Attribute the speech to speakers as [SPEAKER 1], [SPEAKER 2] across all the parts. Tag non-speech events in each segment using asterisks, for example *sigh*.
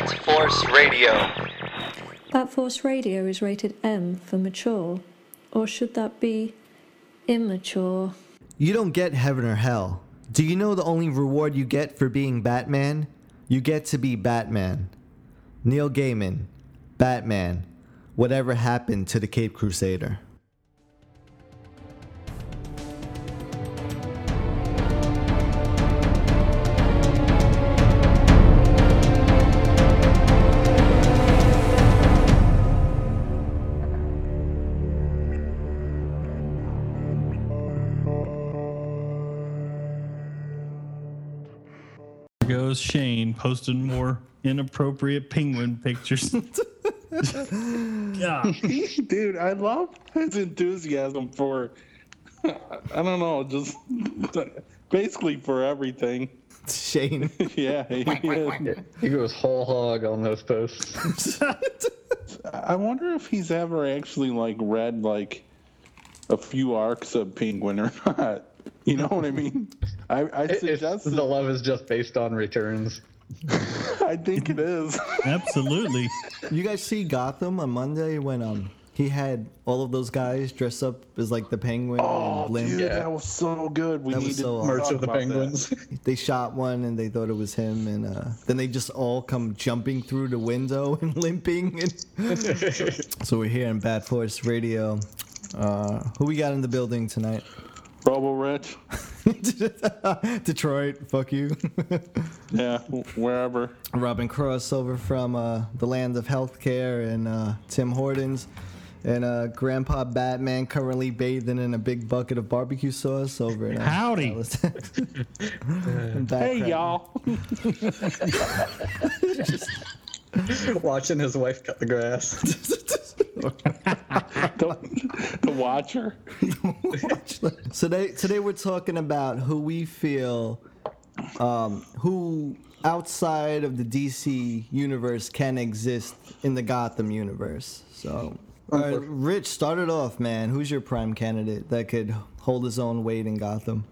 [SPEAKER 1] Bat Force Radio.
[SPEAKER 2] Bat Force Radio is rated M for mature, or should that be immature?
[SPEAKER 3] You don't get heaven or hell. Do you know the only reward you get for being Batman? You get to be Batman. Neil Gaiman, Batman. Whatever happened to the Cape Crusader?
[SPEAKER 4] There goes Shane posting more inappropriate penguin pictures. *laughs* yeah.
[SPEAKER 5] Dude, I love his enthusiasm for, *laughs* I don't know, just basically for everything.
[SPEAKER 3] Shane. *laughs*
[SPEAKER 5] yeah, he is.
[SPEAKER 6] He goes whole hog on those posts.
[SPEAKER 5] I wonder if he's ever actually like read like a few arcs of Penguin or not. You know what I mean? I, I suggest
[SPEAKER 6] the love is just based on returns. *laughs*
[SPEAKER 5] I think it is. *laughs*
[SPEAKER 4] Absolutely.
[SPEAKER 3] You guys see Gotham on Monday when um he had all of those guys dress up as like the penguin
[SPEAKER 5] Oh,
[SPEAKER 3] and Blimp.
[SPEAKER 5] dude,
[SPEAKER 6] Yeah.
[SPEAKER 5] that was so good. We
[SPEAKER 3] That
[SPEAKER 5] needed
[SPEAKER 3] so
[SPEAKER 6] Merch of the
[SPEAKER 5] about that.
[SPEAKER 6] penguins. *laughs*
[SPEAKER 3] They shot one and they thought it was him, and uh, then they just all come jumping through the window and limping. And so we're here in Bat Force Radio. Uh, who we got in the building tonight?
[SPEAKER 5] Robo Rich. *laughs*
[SPEAKER 3] Detroit, fuck you. *laughs*
[SPEAKER 5] Yeah, wherever.
[SPEAKER 3] Robin Cross over from uh, the land of healthcare, and uh, Tim Hortons, and uh, Grandpa Batman currently bathing in a big bucket of barbecue sauce over in uh,
[SPEAKER 4] Howdy.
[SPEAKER 3] Dallas, *laughs* Texas. And back
[SPEAKER 5] Hey,
[SPEAKER 3] crack-
[SPEAKER 5] y'all.
[SPEAKER 6] Watching his wife cut the grass. *laughs*
[SPEAKER 5] the, the Watcher. *laughs*
[SPEAKER 3] So today, today we're talking about who we feel, um, who outside of the DC universe can exist in the Gotham universe. So, all right, Rich, start it off, man. Who's your prime candidate that could hold his own weight in Gotham?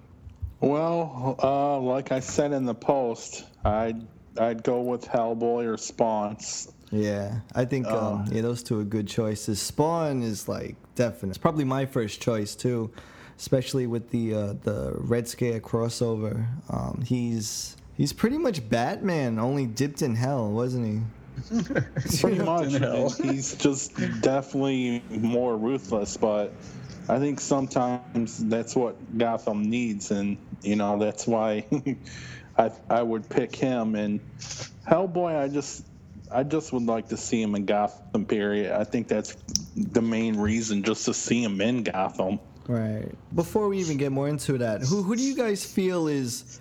[SPEAKER 5] Well, uh, like I said in the post, I'd I'd go with Hellboy or Spawns.
[SPEAKER 3] Yeah, I think um, yeah, those two are good choices. Spawn is like definite. It's probably my first choice too, especially with the uh, the Red Scare crossover. Um, he's he's pretty much Batman, only dipped in hell, wasn't he? *laughs*
[SPEAKER 5] Pretty much.
[SPEAKER 6] hell.
[SPEAKER 5] He's just definitely more ruthless, but I think sometimes that's what Gotham needs, and you know that's why *laughs* I I would pick him. And Hellboy, I just I just would like to see him in Gotham. Period. I think that's the main reason, just to see him in Gotham.
[SPEAKER 3] Right. Before we even get more into that, who who do you guys feel is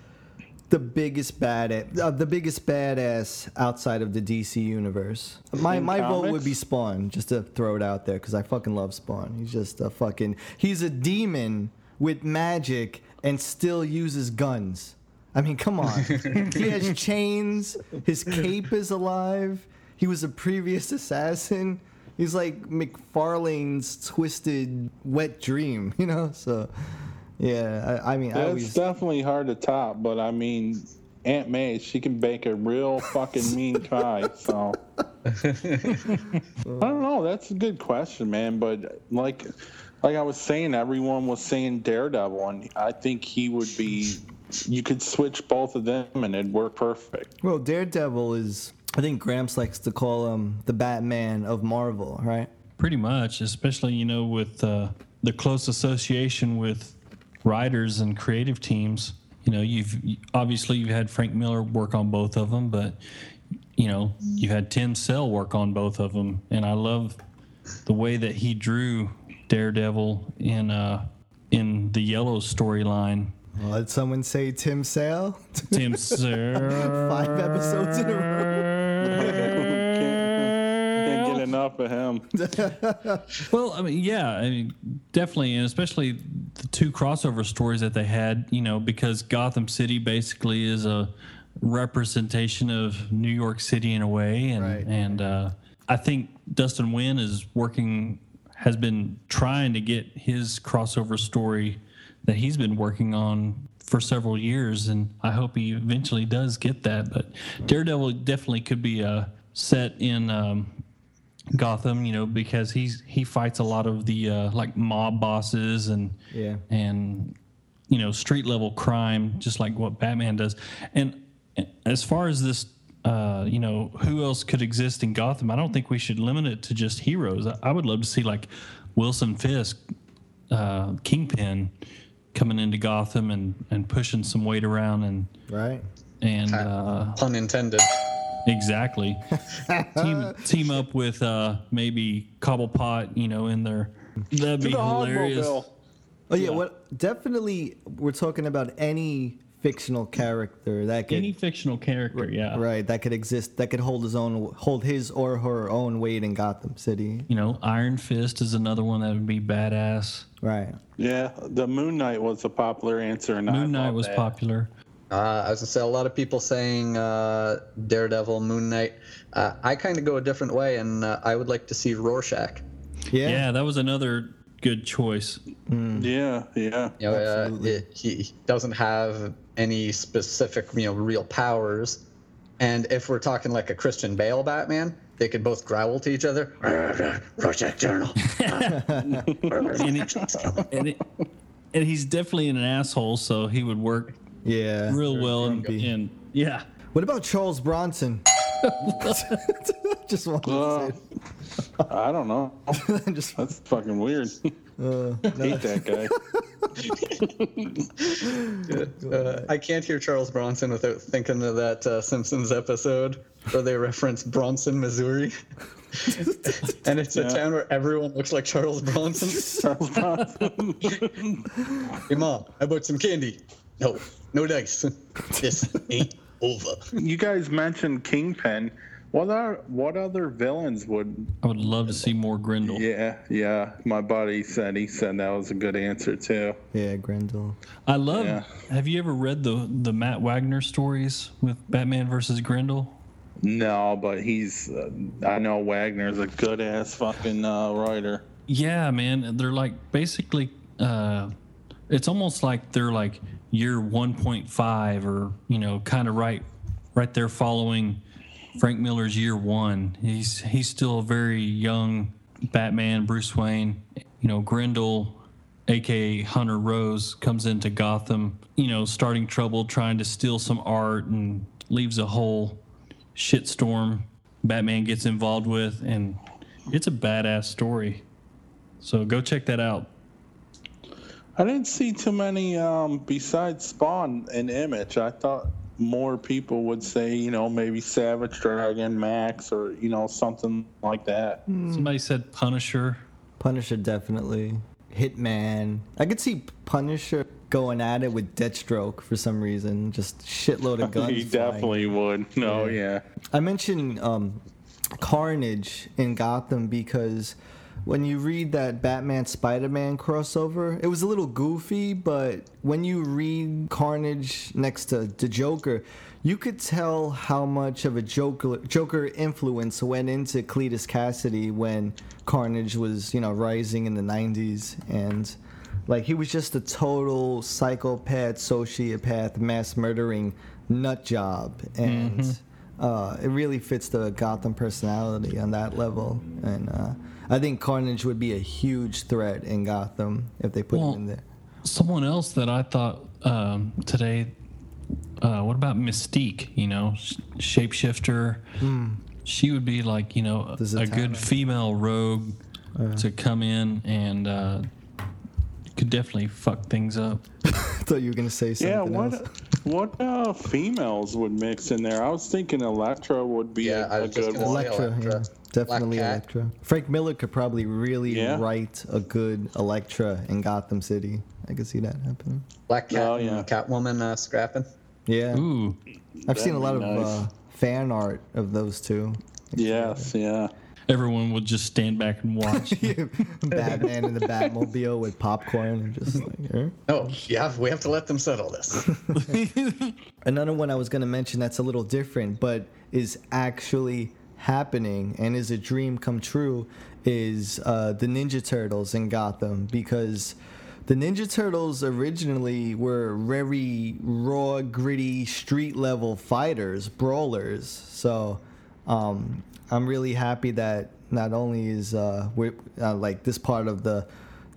[SPEAKER 3] the biggest bad uh, the biggest badass outside of the DC universe? My
[SPEAKER 5] In
[SPEAKER 3] my vote would be Spawn, just to throw it out there because I fucking love Spawn. He's just a fucking he's a demon with magic and still uses guns. I mean, come on. he has *laughs* chains. His cape is alive. He was a previous assassin. He's like McFarlane's twisted wet dream, *laughs* you know? So, yeah, I, I mean, I
[SPEAKER 5] That's
[SPEAKER 3] always.
[SPEAKER 5] definitely hard to top, but I mean, Aunt May, she can bake a real fucking mean *laughs* pie. So I don't know. That's a good question, man. But like, like I was saying, everyone was saying Daredevil, and I think he would be. You could switch both of them, and it'd work perfect.
[SPEAKER 3] Well, Daredevil is. I think Gramps likes to call him the Batman of Marvel, right?
[SPEAKER 4] Pretty much, especially, you know, with uh, the close association with writers and creative teams. You know, you've obviously you've had Frank Miller work on both of them, but you know, you had Tim Sale work on both of them, and I love the way that he drew Daredevil in uh, in the Yellow storyline.
[SPEAKER 3] Well, did someone say Tim Sale?
[SPEAKER 4] Tim *laughs* Sale.
[SPEAKER 3] Five episodes in a row.
[SPEAKER 5] Can't, *laughs* can't get enough of him. *laughs*
[SPEAKER 4] Well, I mean, yeah, I mean, definitely, and especially the two crossover stories that they had, you know, because Gotham City basically is a representation of New York City in a way, and
[SPEAKER 3] Right.
[SPEAKER 4] and uh, I think Dustin Nguyen is working, has been trying to get his crossover story that he's been working on for several years, and I hope he eventually does get that. But Daredevil definitely could be a set in um, Gotham, you know, because he's he fights a lot of the uh, like mob bosses and
[SPEAKER 3] Yeah.
[SPEAKER 4] and you know street level crime, just like what Batman does. And as far as this, uh, you know, who else could exist in Gotham? I don't think we should limit it to just heroes. I, I would love to see like Wilson Fisk, uh, Kingpin, coming into Gotham and and pushing some weight around and
[SPEAKER 3] Right.
[SPEAKER 4] and uh,
[SPEAKER 6] Pun intended.
[SPEAKER 4] Exactly. *laughs* team team up with uh, maybe Cobblepot, you know, in there. That'd be
[SPEAKER 5] the
[SPEAKER 4] hilarious.
[SPEAKER 5] Hogmobile.
[SPEAKER 3] Oh yeah, what definitely we're talking about any fictional character that could
[SPEAKER 4] Any fictional character, yeah.
[SPEAKER 3] right that could exist that could hold his own hold his or her own weight in Gotham City.
[SPEAKER 4] You know, Iron Fist is another one that would be badass.
[SPEAKER 3] Right.
[SPEAKER 5] Yeah, the Moon Knight was a popular answer, and I
[SPEAKER 4] Moon Knight was
[SPEAKER 5] that.
[SPEAKER 4] popular.
[SPEAKER 6] Uh, I was gonna say a lot of people saying uh, Daredevil, Moon Knight. Uh, I kind of go a different way, and uh, I would like to see Rorschach.
[SPEAKER 3] Yeah.
[SPEAKER 4] Yeah, that was another good choice.
[SPEAKER 5] Yeah, yeah.
[SPEAKER 6] You know, uh,
[SPEAKER 3] Absolutely.
[SPEAKER 6] it, he doesn't have any specific, you know, real powers. And if we're talking like a Christian Bale Batman, they could both growl to each other. *laughs* Project Journal. *laughs*
[SPEAKER 4] And, it, and, it, and he's definitely an asshole, so he would work
[SPEAKER 3] Yeah.
[SPEAKER 4] real well. And,
[SPEAKER 3] grumpy.
[SPEAKER 4] and yeah,
[SPEAKER 3] What about Charles Bronson? *laughs* Just wanted
[SPEAKER 5] Uh,
[SPEAKER 3] to
[SPEAKER 5] I don't know. *laughs*
[SPEAKER 3] Just
[SPEAKER 5] That's fucking weird.
[SPEAKER 3] uh, *laughs*
[SPEAKER 5] Hate that guy.
[SPEAKER 6] Uh, I can't hear Charles Bronson without thinking of that uh, Simpsons episode where they reference Bronson, Missouri. and it's a
[SPEAKER 5] Yeah.
[SPEAKER 6] town where everyone looks like Charles Bronson.
[SPEAKER 5] Charles Bronson.
[SPEAKER 6] Hey, Mom, how about some candy? No, no dice. This ain't over.
[SPEAKER 5] you guys mentioned Kingpin. What are what other villains would?
[SPEAKER 4] I would love to see more Grendel.
[SPEAKER 5] Yeah, yeah. My buddy said he said that was a good answer too.
[SPEAKER 3] yeah, Grendel.
[SPEAKER 4] I love.
[SPEAKER 5] Yeah.
[SPEAKER 4] Have you ever read the the Matt Wagner stories with Batman versus Grendel?
[SPEAKER 5] No, but he's. Uh, I know Wagner's a good ass fucking uh, writer.
[SPEAKER 4] Yeah, man. They're like basically, uh, it's almost like they're like year 1.5 or, you know, kind of right, right there following Frank Miller's year one. He's, he's still a very young Batman, Bruce Wayne. You know, Grendel, aka Hunter Rose, comes into Gotham, you know, starting trouble, trying to steal some art and leaves a whole shitstorm Batman gets involved with. And it's a badass story. So go check that out.
[SPEAKER 5] I didn't see too many um, besides Spawn and Image. I thought more people would say, you know, maybe Savage Dragon, Max, or you know something like that.
[SPEAKER 4] Somebody said Punisher.
[SPEAKER 3] Punisher definitely. Hitman. I could see Punisher going at it with Deathstroke for some reason. Just shitload of *laughs* guns.
[SPEAKER 5] he
[SPEAKER 3] flying.
[SPEAKER 5] definitely would. No, yeah.
[SPEAKER 3] I mentioned um, Carnage in Gotham because when you read that Batman Spider Man crossover, it was a little goofy, but when you read Carnage next to the Joker, you could tell how much of a Joker Joker influence went into Cletus Kasady when Carnage was, you know, rising in the 90s and like he was just a total psychopath, sociopath, mass murdering nut job. And uh, it really fits the Gotham personality on that level, and uh, I think Carnage would be a huge threat in Gotham if they put
[SPEAKER 4] Well,
[SPEAKER 3] him in there.
[SPEAKER 4] Someone else that I thought um, today. Uh, what about Mystique? You know, sh- shapeshifter. She would be like you know
[SPEAKER 3] The
[SPEAKER 4] a good female rogue to come in and uh, could definitely fuck things up. *laughs*
[SPEAKER 3] I thought you were gonna say something
[SPEAKER 5] Yeah, what
[SPEAKER 3] else.
[SPEAKER 5] what uh, females would mix in there? I was thinking Elektra would be
[SPEAKER 6] Yeah, I
[SPEAKER 5] a, a
[SPEAKER 6] was just
[SPEAKER 5] good one.
[SPEAKER 6] say-
[SPEAKER 3] Electra,
[SPEAKER 6] Elektra.
[SPEAKER 3] yeah, definitely
[SPEAKER 6] Black
[SPEAKER 3] Elektra. Frank Miller could probably really
[SPEAKER 5] Yeah.
[SPEAKER 3] write a good Elektra in Gotham City. I could see that happening.
[SPEAKER 6] Black Cat
[SPEAKER 5] Oh,
[SPEAKER 6] and
[SPEAKER 5] yeah.
[SPEAKER 6] Catwoman uh, scrapping.
[SPEAKER 3] Yeah,
[SPEAKER 4] Ooh,
[SPEAKER 3] I've seen a lot
[SPEAKER 5] that'd
[SPEAKER 3] of
[SPEAKER 5] be
[SPEAKER 3] uh, fan art of those two.
[SPEAKER 5] Yes, yeah.
[SPEAKER 4] everyone would just stand back and watch. *laughs*
[SPEAKER 3] Batman in the Batmobile with popcorn and just like. eh?
[SPEAKER 6] No, yeah, we have to let them settle this. *laughs* *laughs*
[SPEAKER 3] Another one I was going to mention that's a little different, but is actually happening and is a dream come true is uh, the Ninja Turtles in Gotham because the Ninja Turtles originally were very raw, gritty, street level fighters, brawlers. So Um, I'm really happy that not only is uh, uh, like this part of the,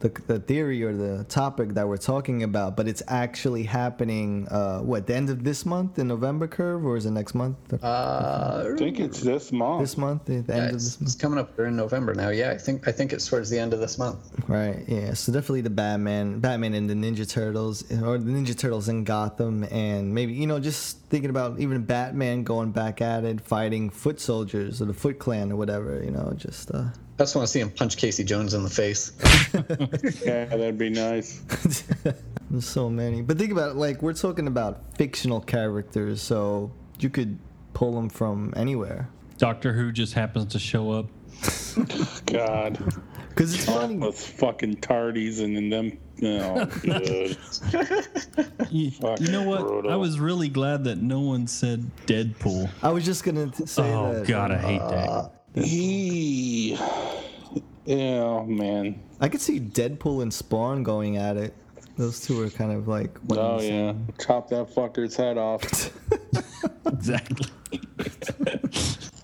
[SPEAKER 3] the the theory or the topic that we're talking about, but it's actually happening. Uh, what the end of this month in November curve, or is it next month?
[SPEAKER 6] Uh,
[SPEAKER 5] I think it's this month.
[SPEAKER 3] this month, the, the
[SPEAKER 6] yeah,
[SPEAKER 3] end of
[SPEAKER 6] it's,
[SPEAKER 3] this month.
[SPEAKER 6] it's coming up. We're in November now. Yeah, I think I think it's towards the end of this month.
[SPEAKER 3] Right. Yeah. So definitely the Batman, Batman and the Ninja Turtles, or the Ninja Turtles in Gotham, and maybe you know just thinking about even Batman going back at it, fighting Foot Soldiers or the Foot Clan or whatever. You know, just uh,
[SPEAKER 6] I just want to see him punch Casey Jones in the face. *laughs*
[SPEAKER 5] Yeah, that'd be nice. *laughs*
[SPEAKER 3] there's so many. But think about it, like we're talking about fictional characters, so you could pull them from anywhere.
[SPEAKER 4] Doctor Who just happens to show up. *laughs*
[SPEAKER 5] God,
[SPEAKER 3] Because it's funny.
[SPEAKER 5] those fucking tardies and then them. Oh, good.
[SPEAKER 4] You, you know what?
[SPEAKER 5] brutal.
[SPEAKER 4] I was really glad that no one said Deadpool.
[SPEAKER 3] I was just gonna say
[SPEAKER 4] Oh
[SPEAKER 3] that.
[SPEAKER 4] God, I hate that.
[SPEAKER 5] Uh, he. Yeah, man.
[SPEAKER 3] I could see Deadpool and Spawn going at it. Those two are kind of like.
[SPEAKER 5] Oh yeah,
[SPEAKER 3] same.
[SPEAKER 5] chop that fucker's head off. *laughs*
[SPEAKER 4] Exactly.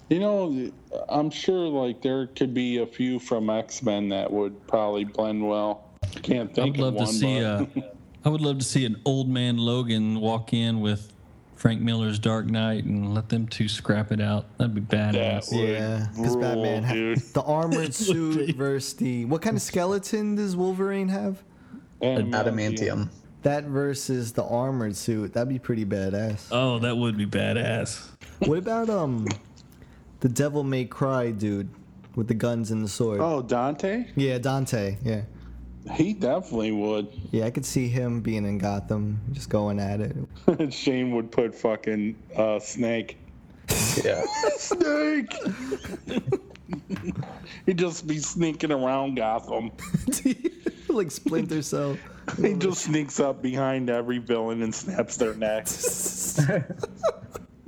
[SPEAKER 5] You know, I'm sure like there could be a few from X Men that would probably blend well. Can't
[SPEAKER 4] I
[SPEAKER 5] think
[SPEAKER 4] would love
[SPEAKER 5] of one.
[SPEAKER 4] to see.
[SPEAKER 5] but-
[SPEAKER 4] Uh, I would love to see an old man Logan walk in with Frank Miller's Dark Knight and let them two scrap it out. That'd be badass.
[SPEAKER 5] would
[SPEAKER 3] Yeah, because Batman ha-
[SPEAKER 5] dude.
[SPEAKER 3] the armored *laughs* suit versus the what kind of skeleton does Wolverine have?
[SPEAKER 6] Adamantium.
[SPEAKER 3] That versus the armored suit. That'd be pretty badass.
[SPEAKER 4] Oh, that would be badass.
[SPEAKER 3] what about um, the Devil May Cry dude with the guns and the sword?
[SPEAKER 5] Oh, Dante?
[SPEAKER 3] Yeah, Dante. Yeah,
[SPEAKER 5] He definitely would.
[SPEAKER 3] yeah. I could see him being in Gotham, just going at it. *laughs*
[SPEAKER 5] Shane would put fucking uh, Snake.
[SPEAKER 6] Yeah. *laughs*
[SPEAKER 5] Snake! *laughs* He'd just be sneaking around Gotham.
[SPEAKER 3] like Splinter Cell.
[SPEAKER 5] He just sneaks up behind every villain and snaps their neck.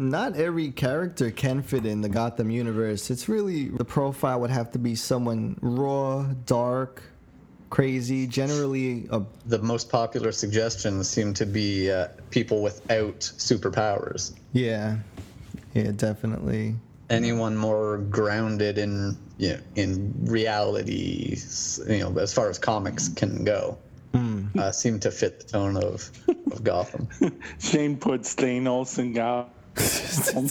[SPEAKER 3] Not every character can fit in the Gotham universe. It's really the profile would have to be someone raw, dark, crazy, generally a
[SPEAKER 6] The most popular suggestions seem to be uh, people without superpowers.
[SPEAKER 3] yeah. Yeah, definitely.
[SPEAKER 6] Anyone more grounded in you know, in reality, you know, as far as comics can go, uh, seem to fit the tone of, of Gotham. *laughs*
[SPEAKER 5] Shane puts Thanos Olsen Gotham. *laughs*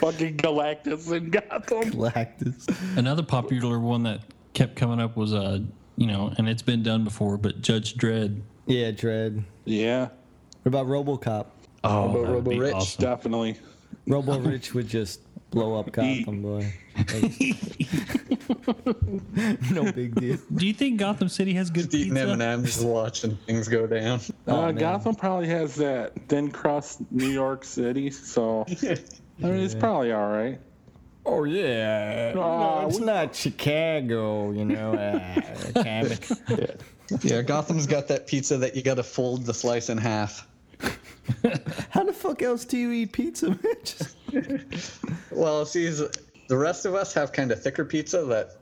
[SPEAKER 5] fucking Galactus in Gotham.
[SPEAKER 3] Galactus.
[SPEAKER 4] Another popular one that kept coming up was uh, you know, and it's been done before, but Judge Dredd.
[SPEAKER 3] Yeah, Dredd.
[SPEAKER 5] Yeah,
[SPEAKER 3] What about RoboCop?
[SPEAKER 4] Oh,
[SPEAKER 6] about
[SPEAKER 4] that be
[SPEAKER 6] Robo Rich?
[SPEAKER 4] awesome.
[SPEAKER 5] definitely.
[SPEAKER 3] Robo *laughs* Rich would just blow up Gotham, boy. *laughs* no big deal.
[SPEAKER 4] Do you think Gotham City has good
[SPEAKER 6] Eating
[SPEAKER 4] pizza?
[SPEAKER 6] M&M's, just watching things go down.
[SPEAKER 3] Oh,
[SPEAKER 5] uh. Gotham probably has that thin crust New York City, so *laughs* I mean, it's probably all right.
[SPEAKER 3] Oh yeah,
[SPEAKER 5] No,
[SPEAKER 3] it's
[SPEAKER 5] we-
[SPEAKER 3] not Chicago, you know. Uh, *laughs* comic.
[SPEAKER 6] Yeah, Gotham's got that pizza that you got to fold the slice in half. *laughs*
[SPEAKER 3] How the fuck else do you eat pizza, man? *laughs*
[SPEAKER 6] Well, see, the rest of us have kind of thicker pizza that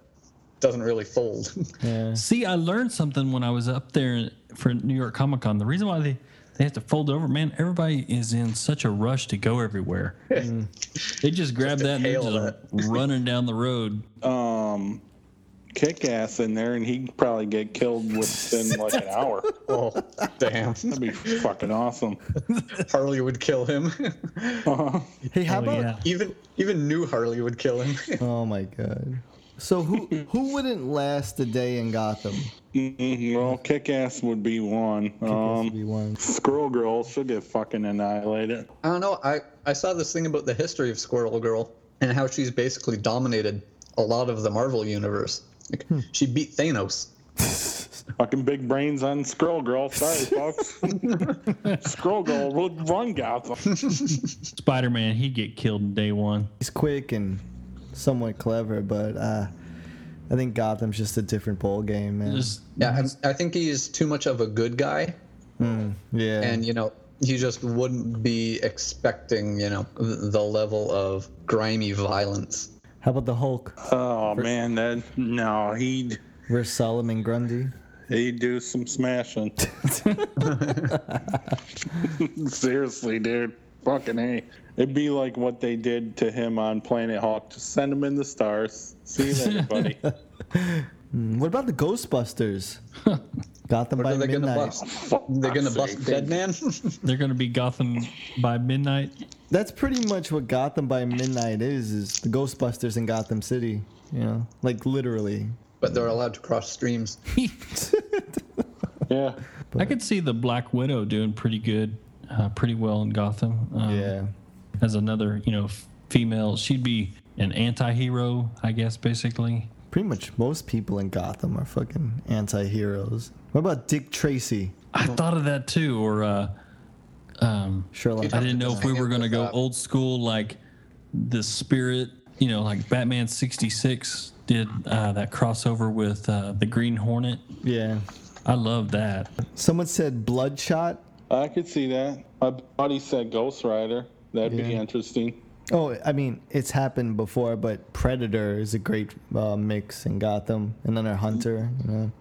[SPEAKER 6] doesn't really fold.
[SPEAKER 3] yeah.
[SPEAKER 4] See, I learned something when I was up there for New York Comic Con. The reason why they, they have to fold over, man, everybody is in such a rush to go everywhere. *laughs* They just grab that and they're
[SPEAKER 6] inhale
[SPEAKER 4] just *laughs* running down the road.
[SPEAKER 5] Um, kick ass in there, and he'd probably get killed within like an hour. *laughs*
[SPEAKER 6] oh, damn.
[SPEAKER 5] That'd be fucking awesome.
[SPEAKER 6] Harley would kill him.
[SPEAKER 3] Hey, how
[SPEAKER 4] Oh,
[SPEAKER 3] about?
[SPEAKER 4] yeah.
[SPEAKER 6] even even new Harley would kill him.
[SPEAKER 3] Oh my god. So who *laughs* who wouldn't last a day in Gotham?
[SPEAKER 5] Mhm, Well, kick ass would be one.
[SPEAKER 3] This would
[SPEAKER 5] Um,
[SPEAKER 3] be one.
[SPEAKER 5] Squirrel Girl, she'll get fucking annihilated.
[SPEAKER 6] I don't know. I, I saw this thing about the history of Squirrel Girl and how she's basically dominated a lot of the Marvel universe. Like, She beat Thanos. *laughs*
[SPEAKER 5] Fucking big brains on Squirrel Girl. Sorry, *laughs* folks. Squirrel Girl would run Gotham.
[SPEAKER 4] Spider Man, he'd get killed in day one.
[SPEAKER 3] He's quick and somewhat clever, but uh, I think Gotham's just a different ball game, man.
[SPEAKER 4] Just
[SPEAKER 6] Yeah, I, I think he's too much of a good guy,
[SPEAKER 3] yeah.
[SPEAKER 6] and you know he just wouldn't be expecting you know the level of grimy violence.
[SPEAKER 3] How about the Hulk
[SPEAKER 5] Oh man, that no, he'd
[SPEAKER 3] versus Solomon Grundy?
[SPEAKER 5] he'd do some smashing. *laughs* *laughs* Seriously, dude. Fucking a. It'd be like what they did to him on Planet Hulk. Just send him in the stars. See you later, buddy. *laughs*
[SPEAKER 3] Mm, What about the Ghostbusters? *laughs* Gotham
[SPEAKER 6] What
[SPEAKER 3] by
[SPEAKER 6] are they gonna
[SPEAKER 3] midnight.
[SPEAKER 6] bust? They're gonna bust Dead Man. *laughs*
[SPEAKER 4] They're going to be Gotham by midnight.
[SPEAKER 3] That's pretty much what Gotham by midnight is. Is the Ghostbusters in Gotham City? You know, like literally.
[SPEAKER 6] but they're allowed to cross streams.
[SPEAKER 5] Yeah.
[SPEAKER 4] I could see the Black Widow doing pretty good, uh, pretty well in Gotham. Um,
[SPEAKER 3] Yeah.
[SPEAKER 4] As another, you know, f- female, she'd be an anti-hero, I guess, basically.
[SPEAKER 3] Pretty much most people in Gotham are fucking anti-heroes. What about Dick Tracy?
[SPEAKER 4] I thought of that too. Or uh, um,
[SPEAKER 3] Sherlock.
[SPEAKER 4] I didn't know if we were going to go old school, like the Spirit. You know, like Batman '66 did uh, that crossover with uh, the Green Hornet.
[SPEAKER 3] Yeah.
[SPEAKER 4] I love that.
[SPEAKER 3] Someone said Bloodshot.
[SPEAKER 5] I could see that. My buddy said Ghost Rider. That'd be interesting.
[SPEAKER 3] Oh, I mean, it's happened before, but Predator is a great uh, mix in Gotham, and then our Hunter. You know,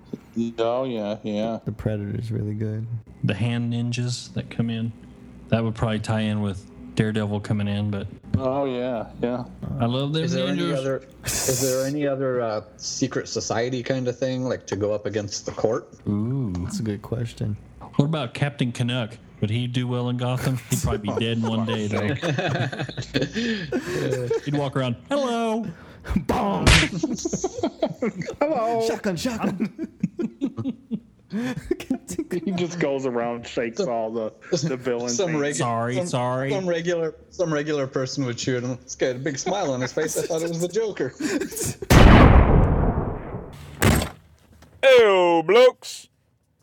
[SPEAKER 5] Oh, yeah, yeah.
[SPEAKER 3] the Predator is really good.
[SPEAKER 4] The hand ninjas that come in. That would probably tie in with Daredevil coming in, but
[SPEAKER 5] Oh, yeah, yeah.
[SPEAKER 4] I love them
[SPEAKER 6] Is there any other? Is there any other uh, secret society kind of thing, like to go up against the court?
[SPEAKER 4] Ooh.
[SPEAKER 3] That's a good question.
[SPEAKER 4] What about Captain Canuck? Would he do well in Gotham? He'd probably be dead in one *laughs* day, though. *laughs* He'd walk around, hello. *laughs*
[SPEAKER 3] Bong!
[SPEAKER 5] Hello.
[SPEAKER 3] shotgun, shotgun.
[SPEAKER 5] He just goes around, shakes all the, the villains.
[SPEAKER 6] Some regular,
[SPEAKER 4] Sorry,
[SPEAKER 6] some,
[SPEAKER 4] sorry.
[SPEAKER 6] Some regular, some regular person would shoot him. This guy had a big smile on his face. I thought it was the Joker.
[SPEAKER 1] Ew, blokes!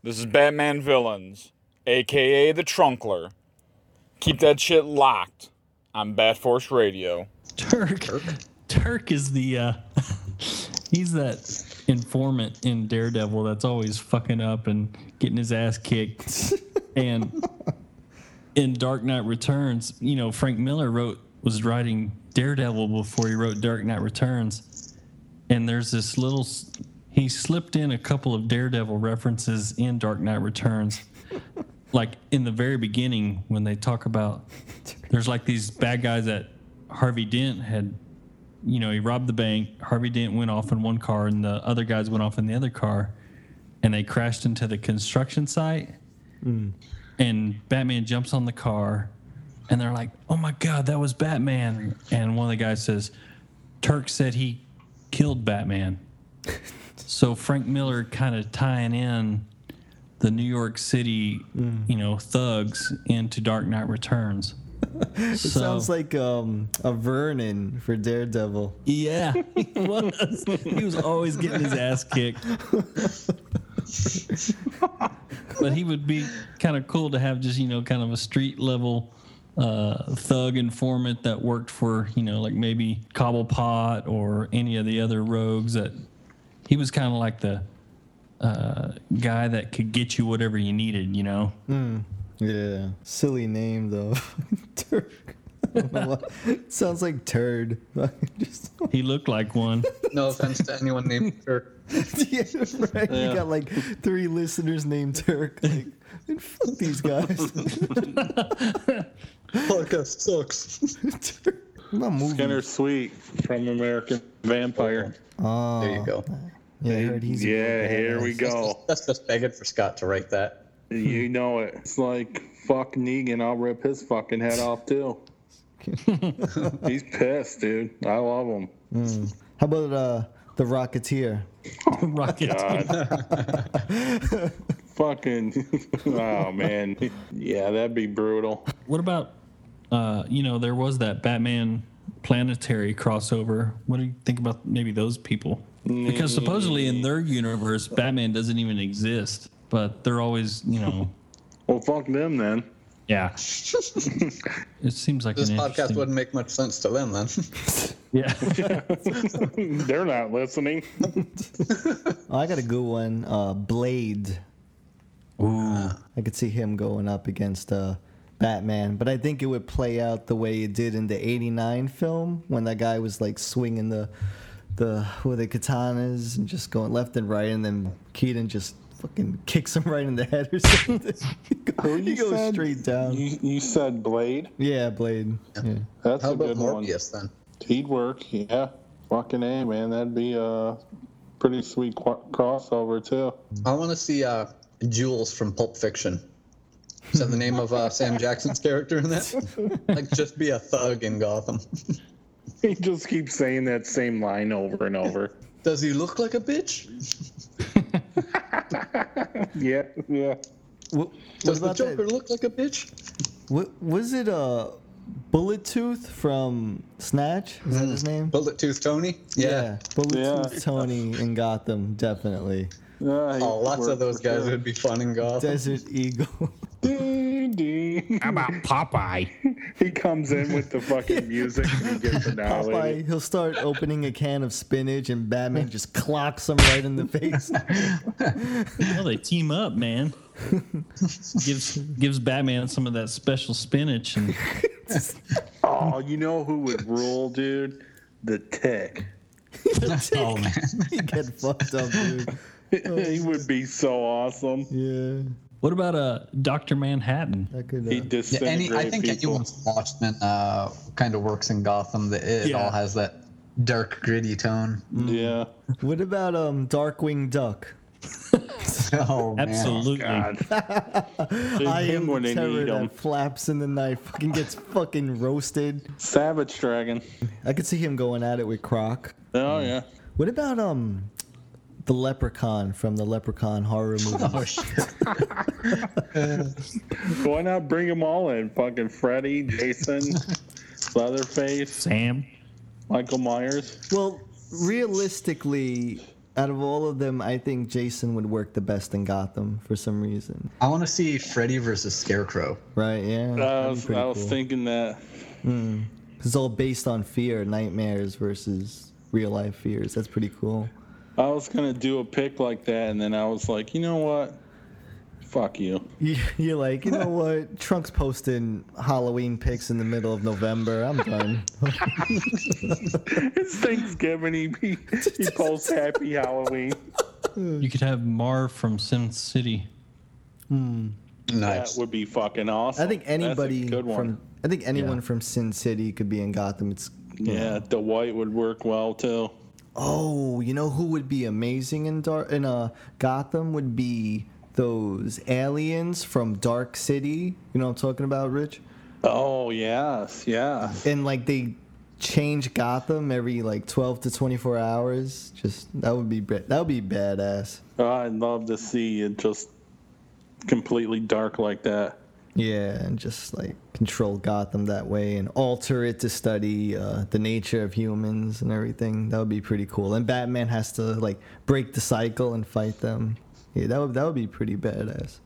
[SPEAKER 1] This is Batman Villains, aka the Trunkler. Keep that shit locked on Bat Force Radio.
[SPEAKER 4] Turk. Turk, is the uh *laughs* he's that informant in Daredevil that's always fucking up and getting his ass kicked. *laughs* and in Dark Knight Returns, you know, Frank Miller wrote was writing Daredevil before he wrote Dark Knight Returns. And there's this little s- he slipped in a couple of Daredevil references in Dark Knight Returns. *laughs* Like in the very beginning when they talk about there's like these bad guys that Harvey Dent had, you know, he robbed the bank. Harvey Dent went off in one car, and the other guys went off in the other car, and they crashed into the construction site. Hmm. And Batman jumps on the car, and they're like, "Oh my God, that was Batman!" And one of the guys says, "Turk said he killed Batman." *laughs* so Frank Miller kind of tying in the New York City, you know, thugs into Dark Knight Returns. *laughs*
[SPEAKER 3] It sounds like um, a Vernon for Daredevil.
[SPEAKER 4] Yeah, *laughs* he was. he was always getting his ass kicked. but he would be kind of cool to have just, you know, kind of a street level uh, thug informant that worked for, you know, like maybe Cobblepot or any of the other rogues that he was kind of like the uh, guy that could get you whatever you needed, you know?
[SPEAKER 3] Yeah. Silly name though. *laughs* Turk. I don't know why. Sounds like turd. *laughs* Just,
[SPEAKER 4] He looked like one.
[SPEAKER 6] No offense to anyone named *laughs* Turk.
[SPEAKER 3] yeah, right. You got like three listeners named Turk. Like, man, fuck these guys.
[SPEAKER 6] Podcast sucks.
[SPEAKER 3] Turk. What about movies?
[SPEAKER 5] Skinner Sweet from American Vampire.
[SPEAKER 3] Oh,
[SPEAKER 6] There you go.
[SPEAKER 3] Yeah, I heard he's
[SPEAKER 5] Yeah, here we go.
[SPEAKER 6] That's just begging for Scott to write that.
[SPEAKER 5] You *laughs* know it. It's like, fuck Negan. I'll rip his fucking head off too. *laughs* He's pissed, dude. I love him.
[SPEAKER 3] How about uh, the Rocketeer? *laughs*
[SPEAKER 4] Rocket.
[SPEAKER 5] God. fucking. oh, man. Yeah, that'd be brutal.
[SPEAKER 4] What about, uh, you know, there was that Batman planetary crossover. What do you think about maybe those people? Because supposedly in their universe, Batman doesn't even exist, but they're always, you know, *laughs*
[SPEAKER 5] Well, fuck them then.
[SPEAKER 4] yeah. *laughs* it seems like
[SPEAKER 6] This
[SPEAKER 4] an
[SPEAKER 6] podcast
[SPEAKER 4] interesting-
[SPEAKER 6] wouldn't make much sense to them then. *laughs*
[SPEAKER 4] Yeah.
[SPEAKER 5] They're not listening.
[SPEAKER 3] Oh, I got a good one. Uh, Blade.
[SPEAKER 4] Ooh.
[SPEAKER 3] I could see him going up against uh, Batman, but I think it would play out the way it did in the '89 film when that guy was like swinging the the what are they katanas and just going left and right, and then Keaton just fucking kicks him right in the head or something. *laughs*
[SPEAKER 5] Who *laughs*
[SPEAKER 3] he
[SPEAKER 5] you
[SPEAKER 3] goes
[SPEAKER 5] said?
[SPEAKER 3] straight down.
[SPEAKER 5] You, you said Blade.
[SPEAKER 3] Yeah, Blade. Yeah.
[SPEAKER 5] That's
[SPEAKER 6] How
[SPEAKER 5] a
[SPEAKER 6] about
[SPEAKER 5] good one.
[SPEAKER 6] Morbius then?
[SPEAKER 5] He'd work. Yeah. Fucking a man. That'd be a pretty sweet qu- crossover too.
[SPEAKER 6] I want to see uh, Jules from Pulp Fiction. Is that the name of uh, Sam Jackson's character in that? *laughs* like, just be a thug in Gotham. *laughs*
[SPEAKER 5] He just keeps saying that same line over and over. *laughs*
[SPEAKER 6] Does he look like a bitch? *laughs*
[SPEAKER 5] yeah. Yeah.
[SPEAKER 3] What, what
[SPEAKER 6] Does the Joker
[SPEAKER 3] that?
[SPEAKER 6] look like a bitch?
[SPEAKER 3] What, was it uh, Bullet Tooth from Snatch? Is that his name?
[SPEAKER 6] Bullet Tooth Tony? Yeah.
[SPEAKER 3] Bullet
[SPEAKER 5] Yeah.
[SPEAKER 3] Tooth Tony in Gotham, definitely.
[SPEAKER 5] Yeah, he'd
[SPEAKER 6] Oh, lots of those guys
[SPEAKER 5] sure.
[SPEAKER 6] would be fun in Gotham.
[SPEAKER 3] Desert Eagle.
[SPEAKER 5] Dee, dee.
[SPEAKER 1] How about *laughs* Popeye?
[SPEAKER 5] He comes in with the fucking music and he gets
[SPEAKER 3] Popeye,
[SPEAKER 5] annihilated.
[SPEAKER 3] he'll start opening a can of spinach and Batman just clocks him right in the face. *laughs*
[SPEAKER 4] Well, they team up, man. gives gives Batman some of that special spinach, and *laughs*
[SPEAKER 5] Oh, you know who would rule, dude? The Tick.
[SPEAKER 6] oh, man.
[SPEAKER 3] he get fucked up, dude.
[SPEAKER 5] he would be so awesome.
[SPEAKER 3] Yeah,
[SPEAKER 4] what about uh Doctor Manhattan?
[SPEAKER 3] that could.
[SPEAKER 5] He'd
[SPEAKER 3] Uh,
[SPEAKER 6] Yeah, any, I think
[SPEAKER 5] people.
[SPEAKER 6] anyone's Watchmen uh, kind of works in Gotham. That it
[SPEAKER 4] Yeah.
[SPEAKER 6] all has that dark, gritty tone.
[SPEAKER 5] Yeah.
[SPEAKER 3] what about um Darkwing Duck? *laughs*
[SPEAKER 6] Oh.
[SPEAKER 4] Absolutely.
[SPEAKER 5] God. *laughs* Big
[SPEAKER 3] I am
[SPEAKER 5] when
[SPEAKER 3] the
[SPEAKER 5] they
[SPEAKER 3] terror
[SPEAKER 5] need
[SPEAKER 3] that
[SPEAKER 5] him.
[SPEAKER 3] flaps in the night. Fucking gets fucking roasted.
[SPEAKER 5] Savage Dragon.
[SPEAKER 3] I could see him going at it with Croc.
[SPEAKER 5] Oh yeah.
[SPEAKER 3] What about um the Leprechaun from the Leprechaun horror *laughs* movie?
[SPEAKER 6] Oh, shit. *laughs*
[SPEAKER 5] Why not bring them all in? Fucking Freddy, Jason, *laughs* Leatherface,
[SPEAKER 4] Sam.
[SPEAKER 5] Michael Myers.
[SPEAKER 3] Well, realistically, out of all of them, I think Jason would work the best in Gotham for some reason.
[SPEAKER 6] I want to see Freddy versus Scarecrow.
[SPEAKER 3] Right? Yeah. Uh, I
[SPEAKER 5] was, I was
[SPEAKER 3] cool.
[SPEAKER 5] thinking that. Hmm.
[SPEAKER 3] It's all based on fear, nightmares versus real life fears. That's pretty cool.
[SPEAKER 5] I was gonna do a pick like that, and then I was like, you know what? Fuck you. *laughs*
[SPEAKER 3] You- You're like, you know what? Trunk's posting Halloween pics in the middle of November. I'm done.
[SPEAKER 5] It's Thanksgiving. He, he, he posts Happy Halloween.
[SPEAKER 4] You could have Marv from Sin City. Hmm.
[SPEAKER 6] Nice.
[SPEAKER 5] That would be fucking awesome.
[SPEAKER 3] I think anybody
[SPEAKER 5] good one.
[SPEAKER 3] from I think anyone
[SPEAKER 4] Yeah.
[SPEAKER 3] from Sin City could be in Gotham. It's
[SPEAKER 5] Yeah,
[SPEAKER 3] know.
[SPEAKER 5] the white would work well too.
[SPEAKER 3] Oh, you know who would be amazing in Dark in uh, Gotham would be those aliens from Dark City. You know what I'm talking about, Rich?
[SPEAKER 5] Oh yes, yeah.
[SPEAKER 3] And like they change Gotham every like 12 to 24 hours. Just that would be that would be badass.
[SPEAKER 5] I'd love to see it just completely dark like that.
[SPEAKER 3] Yeah, and just like control Gotham that way and alter it to study uh, the nature of humans and everything. That would be pretty cool. And Batman has to like break the cycle and fight them. Yeah, that would that would be pretty badass.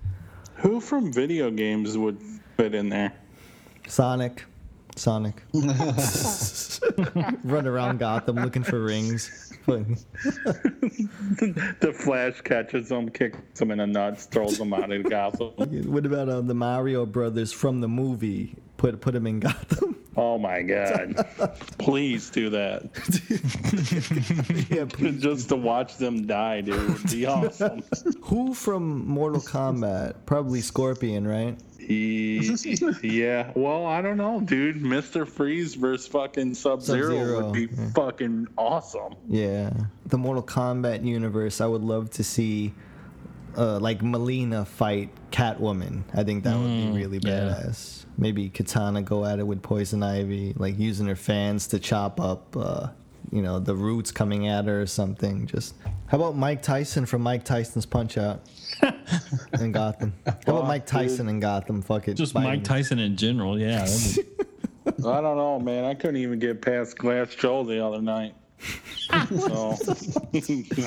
[SPEAKER 5] Who from video games would fit in there?
[SPEAKER 3] Sonic, Sonic, *laughs* *laughs* run around Gotham looking for rings. *laughs*
[SPEAKER 5] The Flash catches him, kicks him in the nuts, throws him out of Gotham. *laughs*
[SPEAKER 3] what about uh, the Mario Brothers from the movie? Put put them in Gotham. *laughs*
[SPEAKER 5] Oh my god. Please do that.
[SPEAKER 3] yeah, please.
[SPEAKER 5] Just to watch them die, dude, would be awesome.
[SPEAKER 3] Who from Mortal Kombat? Probably Scorpion, right?
[SPEAKER 5] He, *laughs* yeah, well, I don't know, dude. Mr. Freeze versus fucking Sub Zero would be
[SPEAKER 3] yeah.
[SPEAKER 5] fucking awesome.
[SPEAKER 3] Yeah, the Mortal Kombat universe. I would love to see, uh, like Mileena fight Catwoman. I think that would be really
[SPEAKER 4] yeah.
[SPEAKER 3] badass. Maybe Kitana go at it with Poison Ivy, like using her fans to chop up, uh, you know, the roots coming at her or something. Just how about Mike Tyson from Mike Tyson's Punch Out *laughs* in Gotham? How about Mike Tyson in Gotham? Fuck it,
[SPEAKER 4] Just
[SPEAKER 3] fighting-
[SPEAKER 4] Mike Tyson in general. Yeah. *laughs* be-
[SPEAKER 5] I don't know, man. I couldn't even get past Glass Joe the other night. *laughs* so,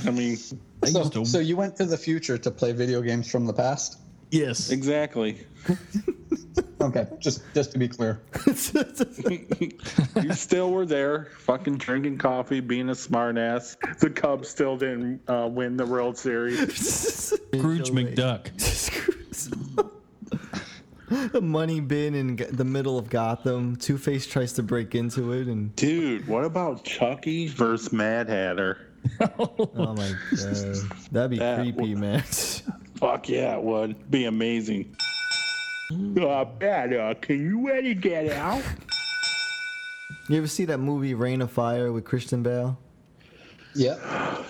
[SPEAKER 5] I mean,
[SPEAKER 6] So,
[SPEAKER 4] to-
[SPEAKER 6] so you went to the future to play video games from the past?
[SPEAKER 4] yes.
[SPEAKER 5] exactly.
[SPEAKER 6] Okay, just just to be clear. *laughs*
[SPEAKER 5] You still were there, fucking drinking coffee, being a smartass. The Cubs still didn't uh, win the World Series.
[SPEAKER 4] Scrooge McDuck.
[SPEAKER 3] a *laughs* money bin in G- the middle of Gotham. Two Face tries to break into it, and
[SPEAKER 5] Dude, what about Chucky versus Mad Hatter? *laughs*
[SPEAKER 3] Oh my god, that'd be
[SPEAKER 5] That
[SPEAKER 3] creepy,
[SPEAKER 5] would-
[SPEAKER 3] man.
[SPEAKER 5] Fuck yeah, it would be amazing. Uh, Pat, uh, can you edit get out?
[SPEAKER 3] You ever see that movie Reign of Fire with Christian Bale?
[SPEAKER 6] Yeah.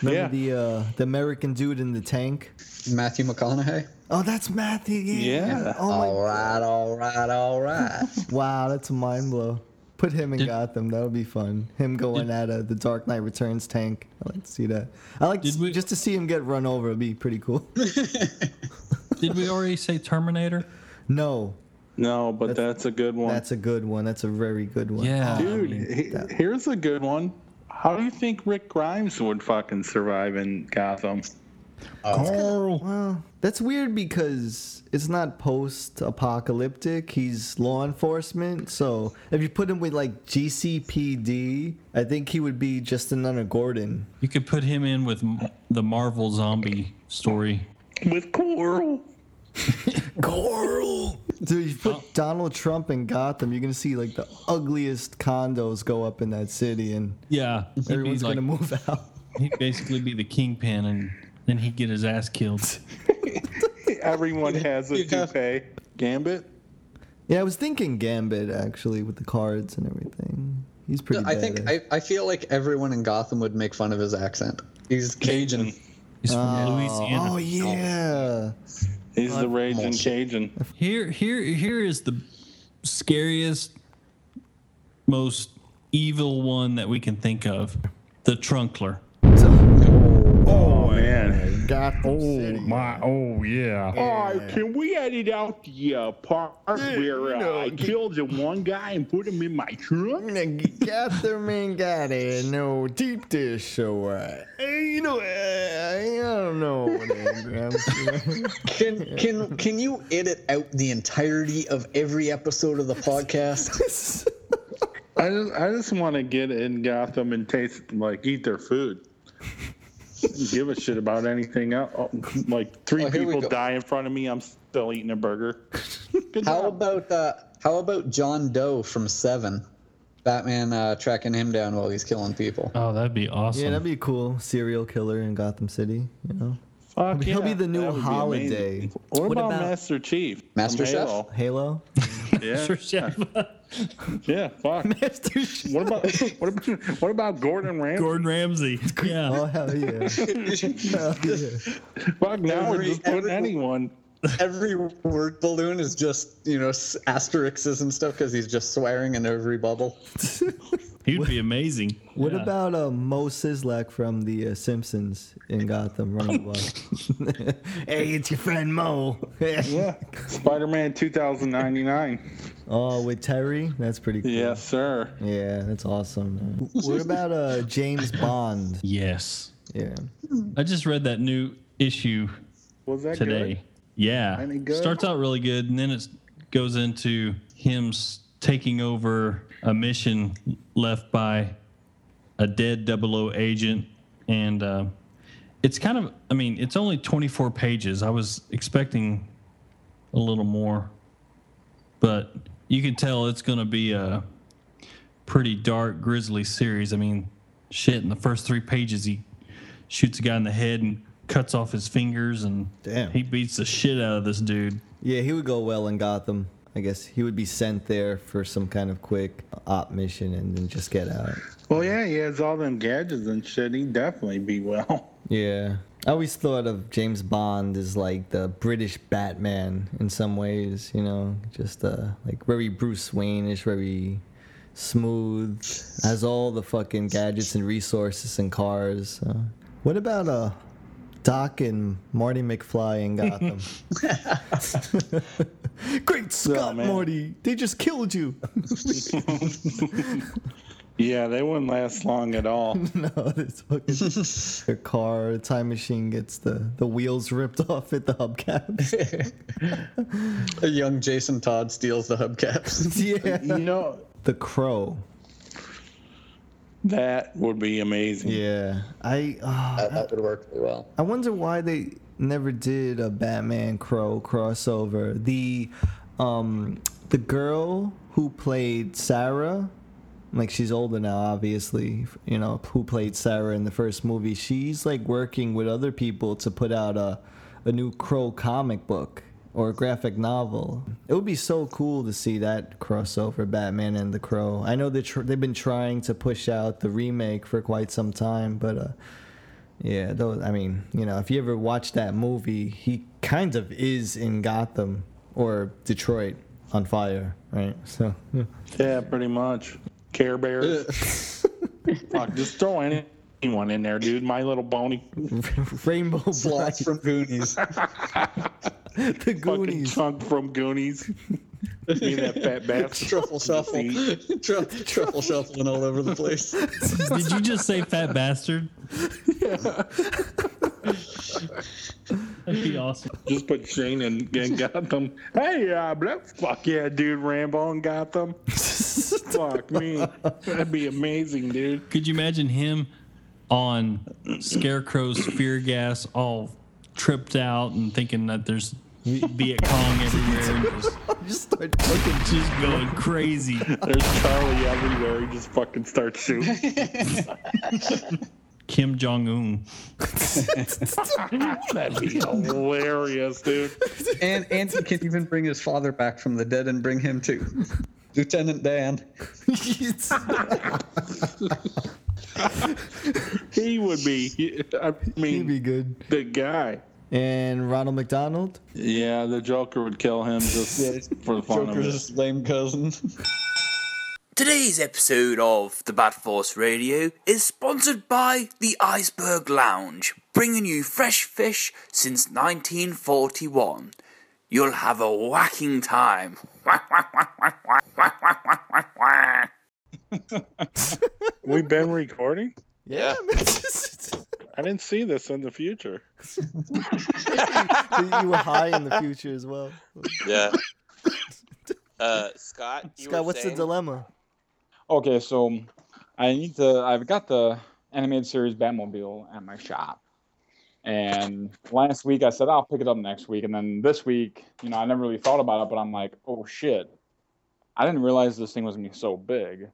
[SPEAKER 3] Remember
[SPEAKER 5] Yeah.
[SPEAKER 3] the uh, the American dude in the tank?
[SPEAKER 6] Matthew McConaughey.
[SPEAKER 3] Oh, that's Matthew. Yeah.
[SPEAKER 5] Yeah.
[SPEAKER 3] Oh my.
[SPEAKER 6] All right, all right, all right. *laughs*
[SPEAKER 3] Wow, that's a mind blow. Put him in
[SPEAKER 4] Did-
[SPEAKER 3] Gotham. That'll be fun. Him going at uh, the Dark Knight Returns tank. I like to see that. I like
[SPEAKER 4] Did
[SPEAKER 3] to,
[SPEAKER 4] we-
[SPEAKER 3] just to see him get run over. It'd be pretty cool. *laughs*
[SPEAKER 4] Did we already say Terminator?
[SPEAKER 3] No,
[SPEAKER 5] No, but that's, a good one.
[SPEAKER 3] that's a good one. That's a very good one.
[SPEAKER 4] Yeah. I
[SPEAKER 5] Dude,
[SPEAKER 4] mean,
[SPEAKER 5] he- here's a good one. How do you think Rick Grimes would fucking survive in Gotham?
[SPEAKER 4] Uh, Carl.
[SPEAKER 3] Well, that's weird because it's not post-apocalyptic. He's law enforcement. So if you put him with like GCPD, I think he would be just another Gordon.
[SPEAKER 4] You could put him in with the Marvel zombie story.
[SPEAKER 5] With Coral. *laughs*
[SPEAKER 3] Coral. Dude, you put Donald Trump in Gotham, you're gonna see like the ugliest condos go up in that city, and
[SPEAKER 4] Yeah. He'd
[SPEAKER 3] everyone's
[SPEAKER 4] like,
[SPEAKER 3] gonna move out.
[SPEAKER 4] he'd basically be the kingpin, and then he'd get his ass killed. *laughs*
[SPEAKER 5] Everyone has a
[SPEAKER 6] You'd
[SPEAKER 5] toupee. Gambit?
[SPEAKER 3] Yeah, I was thinking Gambit actually with the cards and everything. He's pretty.
[SPEAKER 6] I think. I, I feel like everyone in Gotham would make fun of his accent. He's Cajun.
[SPEAKER 4] He's from
[SPEAKER 3] Oh,
[SPEAKER 4] Louisiana.
[SPEAKER 3] oh yeah.
[SPEAKER 5] He's the raging
[SPEAKER 6] Almost.
[SPEAKER 5] Cajun.
[SPEAKER 4] Here, here, here is the scariest, most evil one that we can think of: the Trunkler.
[SPEAKER 5] Oh, man.
[SPEAKER 3] Gotham City.
[SPEAKER 4] my! Oh yeah!
[SPEAKER 5] All right, can we edit out the uh, part where uh, I killed the one guy and put him in my trunk?
[SPEAKER 3] Gotham ain't got it. No deep dish, so uh, you know, uh, I don't know. *laughs*
[SPEAKER 6] Can can can you edit out the entirety of every episode of the podcast? *laughs*
[SPEAKER 5] I just, I just want to get in Gotham and taste, like, eat their food. Give a shit about anything else. Oh, Like, three
[SPEAKER 6] Oh,
[SPEAKER 5] people die in front of me, I'm still eating a burger. *laughs* Good
[SPEAKER 6] How
[SPEAKER 5] job.
[SPEAKER 6] about uh, how about John Doe from Seven? Batman uh, tracking him down while he's killing people.
[SPEAKER 4] Oh, that'd be awesome.
[SPEAKER 3] Yeah, that'd be a cool serial killer in Gotham City. You know,
[SPEAKER 5] Fuck
[SPEAKER 3] He'll be the new
[SPEAKER 5] that would be
[SPEAKER 3] holiday.
[SPEAKER 5] amazing. What,
[SPEAKER 3] What
[SPEAKER 5] about,
[SPEAKER 3] about-
[SPEAKER 5] Master Chief? from
[SPEAKER 6] Master Chef?
[SPEAKER 5] Halo?
[SPEAKER 3] Halo. *laughs*
[SPEAKER 5] Yeah,
[SPEAKER 4] Sure, chef. *laughs*
[SPEAKER 5] yeah, fuck.
[SPEAKER 3] Master Chef.
[SPEAKER 5] What about *laughs* what about what about Gordon Ramsay?
[SPEAKER 4] Gordon Ramsay. Yeah.
[SPEAKER 3] Oh hell yeah! hell yeah!
[SPEAKER 5] Fuck now we're
[SPEAKER 6] Every-
[SPEAKER 5] just putting
[SPEAKER 6] every-
[SPEAKER 5] anyone.
[SPEAKER 6] Every word balloon is just you know asterisks and stuff because he's just swearing in every bubble. *laughs*
[SPEAKER 4] He'd be amazing.
[SPEAKER 3] What
[SPEAKER 4] Yeah.
[SPEAKER 3] about uh, Moe Szyslak from The uh, Simpsons in Gotham running the bus? *laughs* *laughs* hey, it's your friend Mo.
[SPEAKER 5] Yeah, Spider-Man 2099.
[SPEAKER 3] oh, with Terry? That's pretty cool.
[SPEAKER 5] yes, sir.
[SPEAKER 3] Yeah, that's awesome. man. What about uh, James Bond?
[SPEAKER 4] Yes.
[SPEAKER 3] Yeah.
[SPEAKER 4] I just read that new issue
[SPEAKER 5] Was that
[SPEAKER 4] today.
[SPEAKER 5] good?
[SPEAKER 4] Yeah. Starts out really good, and then it goes into him taking over a mission left by a dead 00 agent. And uh, it's kind of, I mean, it's only 24 pages. I was expecting a little more, but you can tell it's going to be a pretty dark, grisly series. I mean, shit, in the first three pages, he shoots a guy in the head and cuts off his fingers, and
[SPEAKER 3] Damn.
[SPEAKER 4] he beats the shit out of this dude.
[SPEAKER 3] Yeah, he would go well in Gotham. I guess he would be sent there for some kind of quick op mission and then just get out.
[SPEAKER 5] Well, yeah, he has all them gadgets and shit. He'd definitely be well. *laughs*
[SPEAKER 3] Yeah. I always thought of James Bond as like the British Batman in some ways, you know, just uh, like very Bruce Wayne-ish, very smooth, has all the fucking gadgets and resources and cars. Uh, what about uh, Doc and Marty McFly in Gotham? *laughs* Great Scott,
[SPEAKER 5] man.
[SPEAKER 3] Marty! They just killed you. *laughs*
[SPEAKER 5] Yeah, they wouldn't last long at all. *laughs*
[SPEAKER 3] no, this fucking their car time machine gets the the wheels ripped off at the hubcaps.
[SPEAKER 6] A young Jason Todd steals the hubcaps.
[SPEAKER 3] yeah.
[SPEAKER 5] you know,
[SPEAKER 3] The Crow.
[SPEAKER 5] That would be amazing.
[SPEAKER 3] Yeah. I uh,
[SPEAKER 6] that, that would work really well.
[SPEAKER 3] I wonder why they never did a Batman Crow crossover. The um the girl who played Sarah like she's older now, obviously. You know who played Sarah in the first movie. She's like working with other people to put out a a new Crow comic book or a graphic novel. It would be so cool to see that crossover, Batman and the Crow. I know they tr- they've been trying to push out the remake for quite some time, but uh, yeah, those. I mean, you know, if you ever watch that movie, he kind of is in Gotham or Detroit on fire, right? So
[SPEAKER 5] Yeah, pretty much. Care Bears. *laughs* Fuck, just throw any, anyone in there, dude. My little pony *laughs*
[SPEAKER 3] Rainbow Brite,
[SPEAKER 6] Sloth from Goonies. *laughs* *laughs*
[SPEAKER 3] the
[SPEAKER 5] fucking
[SPEAKER 3] Goonies.
[SPEAKER 5] chunk from Goonies. *laughs* Me and that fat bastard.
[SPEAKER 6] Truffle shuffle. *laughs* Tru- truffle shuffling all over the place.
[SPEAKER 4] Did you just say fat bastard? That'd be awesome.
[SPEAKER 5] Just put Shane in, in Gotham. Hey, uh, blah, fuck yeah, dude. Rambo in Gotham. fuck me. That'd be amazing, dude.
[SPEAKER 4] Could you imagine him on Scarecrow's fear gas, all tripped out and thinking that there's Viet Cong *laughs* everywhere, and just,
[SPEAKER 3] Just start fucking *laughs*
[SPEAKER 4] just going crazy?
[SPEAKER 5] There's Charlie everywhere. He just fucking starts shooting. *laughs*
[SPEAKER 4] Kim Jong Un.
[SPEAKER 5] That'd be hilarious, dude.
[SPEAKER 6] And and he can even bring his father back from the dead and bring him too. Lieutenant Dan.
[SPEAKER 5] He would be. he- I
[SPEAKER 3] He'd be good.
[SPEAKER 5] the guy.
[SPEAKER 3] And Ronald McDonald.
[SPEAKER 5] Yeah, the Joker would kill him just *laughs* for the fun of it.
[SPEAKER 6] Joker's lame cousin. *laughs*
[SPEAKER 7] Today's episode of the Bat Force Radio is sponsored by the Iceberg Lounge, bringing you fresh fish since 1941. You'll have a whacking time. *laughs*
[SPEAKER 5] We've been recording.
[SPEAKER 3] Yeah.
[SPEAKER 5] I didn't see this in the future. *laughs*
[SPEAKER 3] you were high in the future as well.
[SPEAKER 8] Yeah. *laughs* Uh, Scott, you
[SPEAKER 3] Scott,
[SPEAKER 8] were
[SPEAKER 3] what's the dilemma?
[SPEAKER 1] Okay, so I need to. I've got the animated series Batmobile at my shop, and last week I said I'll pick it up next week, and then this week, you know, I never really thought about it, but I'm like, oh shit, I didn't realize this thing was gonna be so big.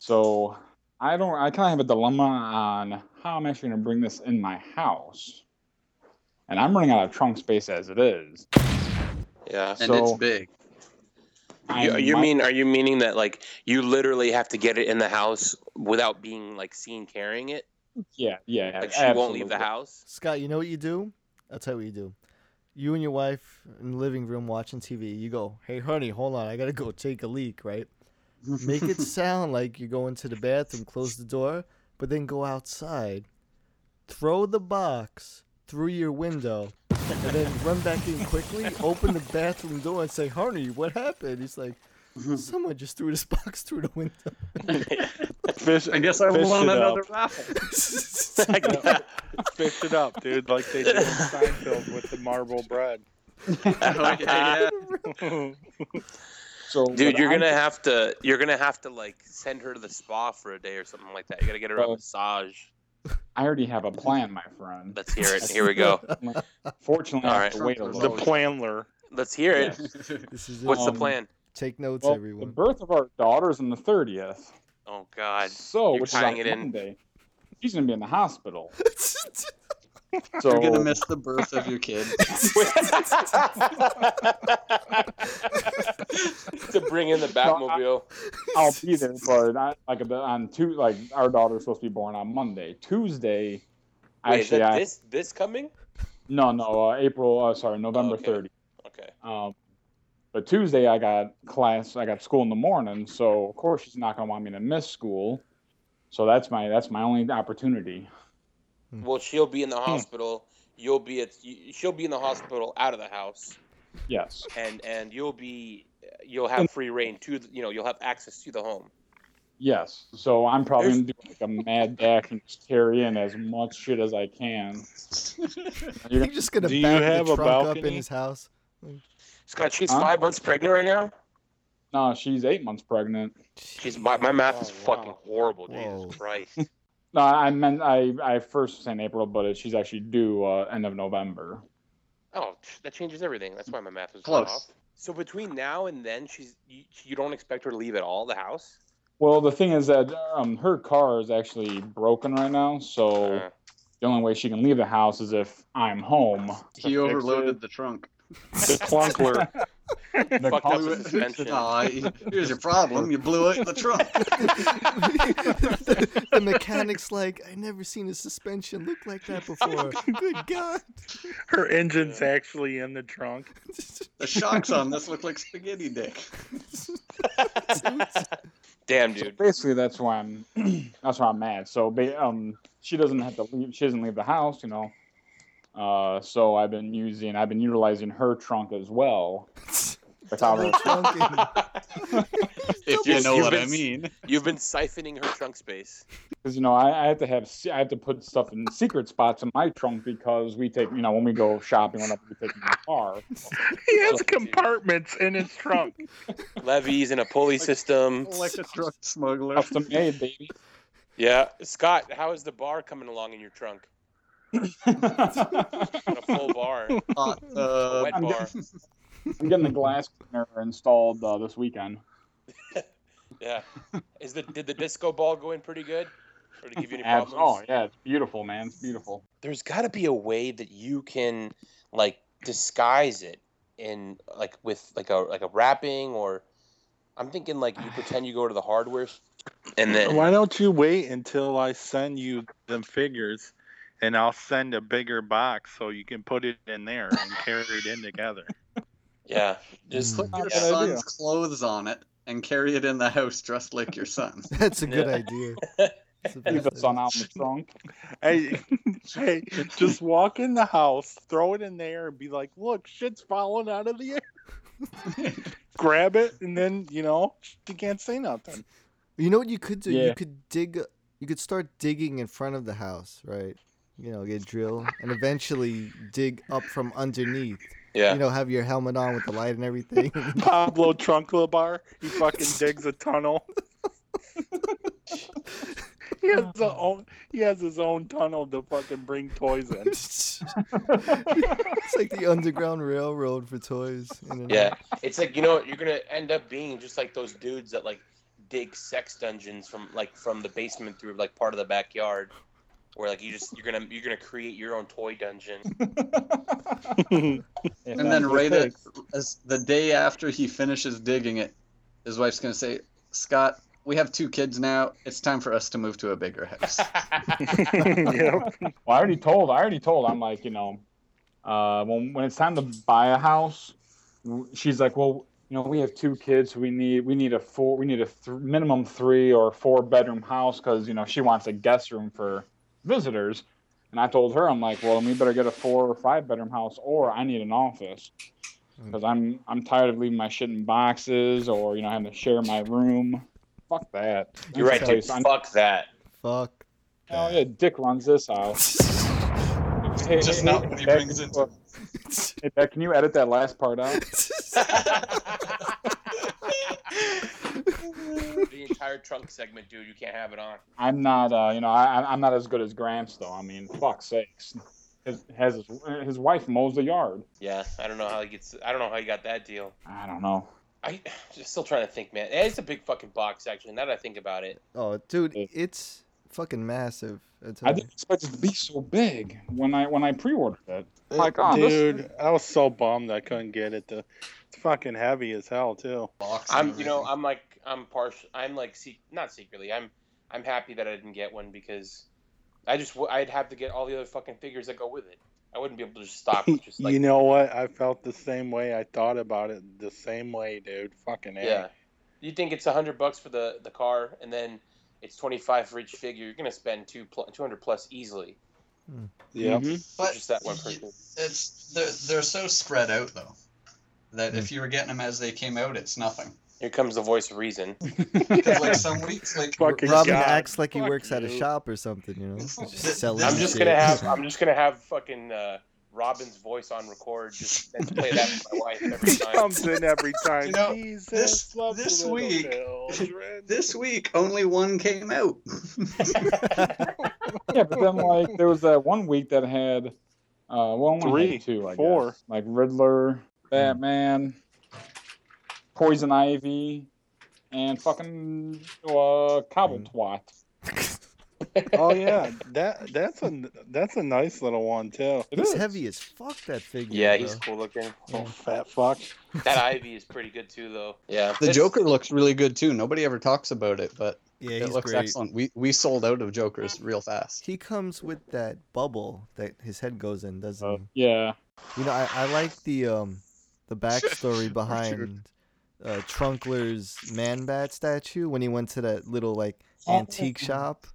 [SPEAKER 1] So I don't. I kind of have a dilemma on how I'm actually gonna bring this in my house, and I'm running out of trunk space as it is.
[SPEAKER 8] Yeah.
[SPEAKER 6] And
[SPEAKER 1] So-
[SPEAKER 6] it's big.
[SPEAKER 8] You,
[SPEAKER 1] I
[SPEAKER 8] you
[SPEAKER 1] might-
[SPEAKER 8] mean? Are you meaning that like you literally have to get it in the house without being like seen carrying it?
[SPEAKER 1] Yeah, yeah.
[SPEAKER 8] Like she won't leave the house.
[SPEAKER 3] Scott, you know what you do? I'll tell you what you do. You and your wife in the living room watching TV. You go, hey, honey, hold on. I got to go take a leak, right? Make it *laughs* sound like you're going to the bathroom, close the door, but then go outside. Throw the box through your window, and then run back in quickly, open the bathroom door, and say, honey, what happened? He's like, *laughs* someone just threw this *laughs* box through the window.
[SPEAKER 5] Fish.
[SPEAKER 6] I guess I
[SPEAKER 5] fish
[SPEAKER 6] won another
[SPEAKER 5] up.
[SPEAKER 6] raffle.
[SPEAKER 5] Fish it up, dude, like they did in Seinfeld with the marble bread.
[SPEAKER 6] Oh, yeah,
[SPEAKER 1] So,
[SPEAKER 8] Dude, you're
[SPEAKER 1] I'm
[SPEAKER 8] gonna have to. You're gonna have to like send her to the spa for a day or something like that. You gotta get her a massage.
[SPEAKER 1] I already have a plan, my friend.
[SPEAKER 8] Let's hear it. *laughs* Here we go.
[SPEAKER 1] Fortunately,
[SPEAKER 8] All
[SPEAKER 1] I have to wait a
[SPEAKER 5] The
[SPEAKER 1] little.
[SPEAKER 5] planler.
[SPEAKER 8] Let's hear it. *laughs*
[SPEAKER 3] This is it.
[SPEAKER 8] What's the
[SPEAKER 1] Um,
[SPEAKER 8] plan?
[SPEAKER 3] Take notes,
[SPEAKER 1] Well, the birth of our daughter's on the thirtieth,
[SPEAKER 8] Oh God.
[SPEAKER 1] so
[SPEAKER 8] You're
[SPEAKER 1] which is on
[SPEAKER 8] tying it in.
[SPEAKER 1] Monday. She's gonna be in the hospital. *laughs* So
[SPEAKER 6] You're gonna miss the birth of your kid. *laughs*
[SPEAKER 8] to bring in the Batmobile.
[SPEAKER 1] I'll be there, but not like a on two. Like our daughter's supposed to be born on Monday. Tuesday,
[SPEAKER 8] Wait, is
[SPEAKER 1] actually,
[SPEAKER 8] that
[SPEAKER 1] I
[SPEAKER 8] this this coming?
[SPEAKER 1] no no uh, April. Uh, sorry, November
[SPEAKER 8] Okay.
[SPEAKER 1] thirtieth.
[SPEAKER 8] Okay.
[SPEAKER 1] Um, but Tuesday I got class. I got school in the morning, so of course she's not gonna want me to miss school. So that's my that's my only opportunity.
[SPEAKER 8] Well, she'll be in
[SPEAKER 1] Hmm.
[SPEAKER 8] the hospital. You'll be at. She'll be in the hospital out of the house,
[SPEAKER 1] Yes.
[SPEAKER 8] and and you'll be. You'll have free reign to. the- You know, you'll have access to the home.
[SPEAKER 1] Yes. So I'm probably gonna do like a mad dash and just carry in as much shit as I can. *laughs*
[SPEAKER 3] You're just gonna
[SPEAKER 5] Do you have
[SPEAKER 3] the
[SPEAKER 5] a
[SPEAKER 3] trunk up in his house.
[SPEAKER 8] Scott, she's
[SPEAKER 1] Huh?
[SPEAKER 8] five months pregnant right now.
[SPEAKER 1] No, she's eight months pregnant.
[SPEAKER 8] She's my, my math is
[SPEAKER 5] Oh, wow.
[SPEAKER 8] fucking horrible.
[SPEAKER 3] Whoa.
[SPEAKER 8] Jesus Christ. *laughs*
[SPEAKER 1] No, I meant I I first was saying April, but she's actually due uh, end of November.
[SPEAKER 8] Oh, that changes everything. That's why my math was
[SPEAKER 6] Close.
[SPEAKER 8] off. So between now and then, she's you, you don't expect her to leave at all the house.
[SPEAKER 1] Well, the thing is that um, her car is actually broken right now, so
[SPEAKER 8] Uh,
[SPEAKER 1] the only way she can leave the house is if I'm home. to
[SPEAKER 6] He overloaded
[SPEAKER 1] it.
[SPEAKER 6] the trunk.
[SPEAKER 5] The clunkler. *laughs*
[SPEAKER 1] The
[SPEAKER 8] fucked up suspension.
[SPEAKER 6] Aw, here's your problem. You blew it in the trunk.
[SPEAKER 3] the, *laughs* *laughs* the mechanic's like, I never seen a suspension look like that before. *laughs* Good God.
[SPEAKER 5] Her engine's actually in the trunk.
[SPEAKER 6] The shocks on this look like spaghetti dick.
[SPEAKER 8] Damn,
[SPEAKER 1] So
[SPEAKER 8] dude.
[SPEAKER 1] basically, that's why I'm *clears throat* that's why I'm mad. So um, she doesn't have to leave. She doesn't leave the house, you know. Uh, so I've been using, I've been utilizing her trunk as well. Without her,
[SPEAKER 3] Trunking.
[SPEAKER 6] If
[SPEAKER 8] you know what I
[SPEAKER 6] mean.
[SPEAKER 8] You've been siphoning her trunk space.
[SPEAKER 1] because you know I, I have to have I have to put stuff in secret spots in my trunk because we take you know when we go shopping whenever we take in the car. *laughs*
[SPEAKER 5] He has compartments in his trunk. *laughs*
[SPEAKER 8] Levies and a pulley system.
[SPEAKER 6] Like a truck smuggler.
[SPEAKER 1] Custom made, baby.
[SPEAKER 8] Yeah. Scott, how is the bar coming along in your trunk? *laughs* A full bar.
[SPEAKER 6] Hot
[SPEAKER 8] uh,
[SPEAKER 6] A
[SPEAKER 8] wet bar.
[SPEAKER 1] getting, I'm getting the glass cleaner installed uh, this weekend. *laughs*
[SPEAKER 8] Yeah. Is the did the disco ball go in pretty good? Or to give you any problems?
[SPEAKER 1] oh yeah, it's beautiful, man. It's beautiful.
[SPEAKER 8] There's got to be a way that you can like disguise it in like with like a like a wrapping or I'm thinking like you pretend you go to the hardware s- and then
[SPEAKER 5] Why don't you wait until I send you the figures and I'll send a bigger box so you can put it in there and carry it in together.
[SPEAKER 8] Yeah, just hmm.
[SPEAKER 6] Put your
[SPEAKER 1] Good idea.
[SPEAKER 6] son's clothes on it and carry it in the house dressed like your son. *laughs*
[SPEAKER 3] That's a good
[SPEAKER 8] Yeah.
[SPEAKER 3] idea. *laughs*
[SPEAKER 1] Leave
[SPEAKER 3] best
[SPEAKER 1] the sun out in the trunk.
[SPEAKER 5] Hey, *laughs* hey, just walk in the house, throw it in there, and be like, "Look, shit's falling out of the air." Grab it, and then you know you can't say nothing.
[SPEAKER 3] You know what you could do?
[SPEAKER 1] Yeah.
[SPEAKER 3] You could dig. You could start digging in front of the house, right? You know, get drill and eventually dig up from underneath.
[SPEAKER 8] Yeah.
[SPEAKER 3] You know, have your helmet on with the light and everything. *laughs* *laughs*
[SPEAKER 5] Pablo Trunkla he fucking digs a tunnel. *laughs* he has his own. He has his own tunnel to fucking bring toys in.
[SPEAKER 3] it's like the underground railroad for toys. in and
[SPEAKER 8] Yeah,
[SPEAKER 3] out.
[SPEAKER 8] it's like you know you're gonna end up being just like those dudes that like dig sex dungeons from like from the basement through like part of the backyard, where like you just you're gonna you're gonna create your own toy dungeon. *laughs*
[SPEAKER 6] And then right at as the day after he finishes digging it, his wife's gonna say, "Scott, we have two kids now. It's time for us to move to a bigger house." *laughs* *laughs*
[SPEAKER 5] yep.
[SPEAKER 1] Well, I already told. I already told. I'm like, you know, uh, when when it's time to buy a house, she's like, well, you know, we have two kids. We need we need a four. We need a th- minimum three or four bedroom house because you know she wants a guest room for visitors. And I told her, I'm like, well, we better get a four or five bedroom house, or I need an office mm. because I'm I'm tired of leaving my shit in boxes or you know having to share my room. Fuck that.
[SPEAKER 8] You're right, dude.
[SPEAKER 1] Place-
[SPEAKER 8] Fuck that.
[SPEAKER 3] Fuck.
[SPEAKER 1] Oh yeah, Dick runs this house. *laughs* Hey,
[SPEAKER 6] Just
[SPEAKER 1] hey,
[SPEAKER 6] not
[SPEAKER 1] hey,
[SPEAKER 6] when he brings it to
[SPEAKER 1] Hey, Beck, can you edit that last part out? *laughs* *laughs*
[SPEAKER 8] the entire trunk segment, dude. You can't have it on.
[SPEAKER 1] I'm not, uh, you know, I, I'm not as good as Gramps though. I mean, fuck sakes. His, has his, his wife mows the yard.
[SPEAKER 8] Yeah, I don't know how he gets. I don't know how he got that deal.
[SPEAKER 1] I don't know.
[SPEAKER 8] I *sighs* just still trying to think, man. It's a big fucking box, actually. Now that I think about it,
[SPEAKER 3] Oh, dude, it's fucking massive. I
[SPEAKER 1] I didn't expect it to be so big when I when I pre-ordered it. Like, oh, this-
[SPEAKER 5] dude, I was so bummed I couldn't get it. To, it's fucking heavy as hell too.
[SPEAKER 6] Box
[SPEAKER 8] I'm. You know. I'm like, I'm partial. I'm like, se- not secretly. I'm. I'm happy that I didn't get one because I just. w- I'd have to get all the other fucking figures that go with it. I wouldn't be able to just stop. with Just *laughs* like
[SPEAKER 5] you know what? I felt the same way. I thought about it the same way, dude. Fucking A.
[SPEAKER 8] Yeah. You think it's a hundred bucks for the the car, and then it's twenty five for each figure. You're gonna spend two pl- two hundred plus easily.
[SPEAKER 5] Yep.
[SPEAKER 1] Mhm.
[SPEAKER 6] But
[SPEAKER 8] just that one person.
[SPEAKER 6] It's they're, they're so spread out though that if you were getting them as they came out, it's nothing.
[SPEAKER 8] Here comes the voice of reason. *laughs*
[SPEAKER 6] Because like some weeks, like *laughs*
[SPEAKER 5] Fucking
[SPEAKER 3] Robin
[SPEAKER 5] God,
[SPEAKER 3] acts like he
[SPEAKER 5] fuck
[SPEAKER 3] works at a shop or something, you know? Just selling
[SPEAKER 8] I'm just
[SPEAKER 3] shit.
[SPEAKER 8] gonna have *laughs* I'm just gonna have fucking uh, Robin's voice on record just and play that for my wife every
[SPEAKER 5] He
[SPEAKER 8] time.
[SPEAKER 5] comes in every time.
[SPEAKER 6] You know,
[SPEAKER 5] Jesus
[SPEAKER 6] this- this week-
[SPEAKER 5] children.
[SPEAKER 6] this week only one came out.
[SPEAKER 1] yeah, but then like there was that one week that had, uh, well, only
[SPEAKER 5] Three,
[SPEAKER 1] two, I
[SPEAKER 5] four.
[SPEAKER 1] guess. like Riddler, Batman, Poison Ivy, and fucking uh, cobble
[SPEAKER 3] Mm.
[SPEAKER 1] twat. *laughs*
[SPEAKER 5] Oh yeah, that that's a that's a nice little one too.
[SPEAKER 1] It
[SPEAKER 3] He's
[SPEAKER 1] is.
[SPEAKER 3] heavy as fuck. That figure.
[SPEAKER 8] Yeah, he's
[SPEAKER 3] bro.
[SPEAKER 8] cool looking.
[SPEAKER 5] Oh fat fuck.
[SPEAKER 8] That Ivy is pretty good too, though. Yeah.
[SPEAKER 6] The
[SPEAKER 8] This-
[SPEAKER 6] Joker looks really good too. Nobody ever talks about it, but
[SPEAKER 3] Yeah,
[SPEAKER 6] it looks
[SPEAKER 3] great.
[SPEAKER 6] excellent. We we sold out of Jokers real fast.
[SPEAKER 3] He comes with that bubble that his head goes in, doesn't
[SPEAKER 1] Uh,
[SPEAKER 3] he?
[SPEAKER 1] yeah.
[SPEAKER 3] You know, I, I like the um the backstory *laughs* behind uh, Trunkler's man bat statue when he went to that little like antique shop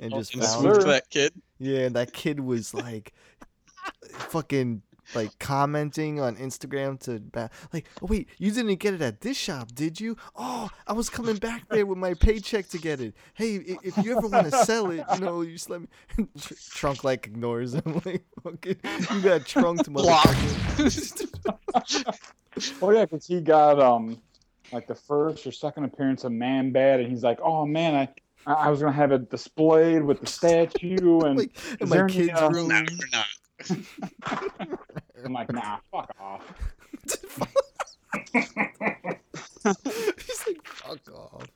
[SPEAKER 3] and
[SPEAKER 1] Oh,
[SPEAKER 3] just
[SPEAKER 1] yes,
[SPEAKER 3] found
[SPEAKER 6] that kid.
[SPEAKER 3] Yeah, and that kid was like fucking like commenting on Instagram to ba- like, oh wait, you didn't get it at this shop, did you? Oh, I was coming back there with my paycheck to get it. Hey, i- if you ever want to sell it, you know, you just let me. *laughs* Trunk like ignores him, *laughs* like, fucking, you got trunked, motherfucker. *laughs* *laughs*
[SPEAKER 1] Oh yeah, because he got um like the first or second appearance of Man Bat, and he's like, "Oh man, I I I was gonna have it displayed with the statue." And
[SPEAKER 3] like in my
[SPEAKER 1] there any,
[SPEAKER 3] kid's
[SPEAKER 1] uh,
[SPEAKER 3] room. *laughs*
[SPEAKER 1] I'm like, "Nah, fuck off." *laughs*
[SPEAKER 3] He's like, fuck off.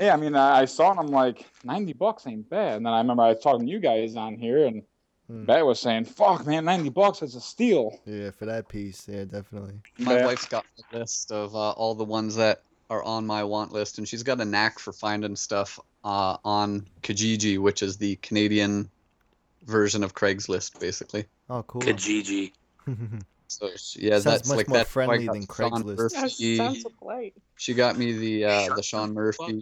[SPEAKER 1] Yeah, I mean, I, I saw it. and I'm like, ninety bucks ain't bad. And then I remember I was talking to you guys on here, and
[SPEAKER 3] Hmm.
[SPEAKER 1] Bat was saying, "Fuck, man, ninety bucks is a steal."
[SPEAKER 3] Yeah, for that piece, yeah, definitely.
[SPEAKER 6] My
[SPEAKER 1] Yeah.
[SPEAKER 6] wife's got a list of uh, all the ones that are on my want list, and she's got a knack for finding stuff uh, on Kijiji, which is the Canadian version of Craigslist, basically.
[SPEAKER 3] Oh, cool.
[SPEAKER 7] Kijiji. *laughs*
[SPEAKER 6] So she, yeah,
[SPEAKER 3] Sounds
[SPEAKER 6] that's
[SPEAKER 3] much
[SPEAKER 6] like
[SPEAKER 3] more
[SPEAKER 6] that's why
[SPEAKER 3] friendly than
[SPEAKER 6] Sean
[SPEAKER 3] Craigslist.
[SPEAKER 6] Murphy.
[SPEAKER 9] sounds so polite.
[SPEAKER 6] She got me the uh, the Sean Murphy,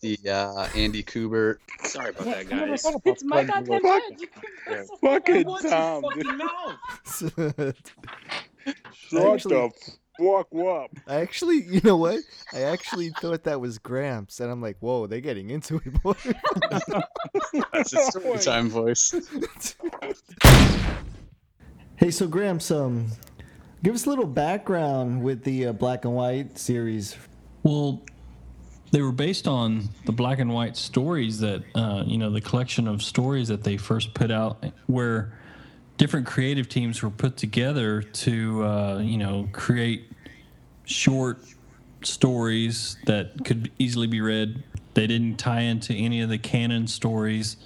[SPEAKER 6] the uh, Andy Kubert.
[SPEAKER 7] Sorry about that, guys.
[SPEAKER 1] thought about
[SPEAKER 9] It's my
[SPEAKER 1] Craigslist.
[SPEAKER 9] goddamn
[SPEAKER 5] Fuck.
[SPEAKER 9] head. You
[SPEAKER 8] Yeah.
[SPEAKER 5] Fucking Tom.
[SPEAKER 9] fucking *laughs* mouth. *laughs*
[SPEAKER 5] Shut
[SPEAKER 3] Actually-
[SPEAKER 5] the fuck up.
[SPEAKER 3] I actually, you know what? I actually thought that was Gramps, and I'm like, whoa, they're getting into it, boy. *laughs*
[SPEAKER 6] That's his story time voice.
[SPEAKER 3] Hey, so Graham, um, give us a little background with the uh, black and white series.
[SPEAKER 4] Well, they were based on the black and white stories that, uh, you know, the collection of stories that they first put out, where different creative teams were put together to, uh, you know, create short stories that could easily be read. They didn't tie into any of the canon stories.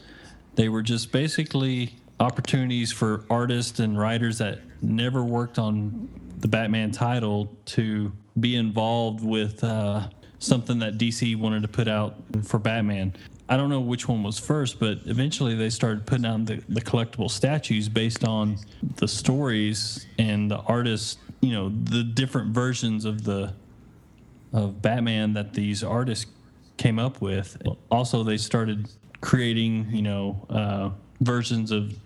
[SPEAKER 4] They were just basically opportunities for artists and writers that never worked on the Batman title to be involved with uh, something that DC wanted to put out for Batman. I don't know which one was first, but eventually they started putting out the, the collectible statues based on the stories and the artists, you know, the different versions of the of Batman that these artists came up with. Also, they started creating, you know, uh, versions of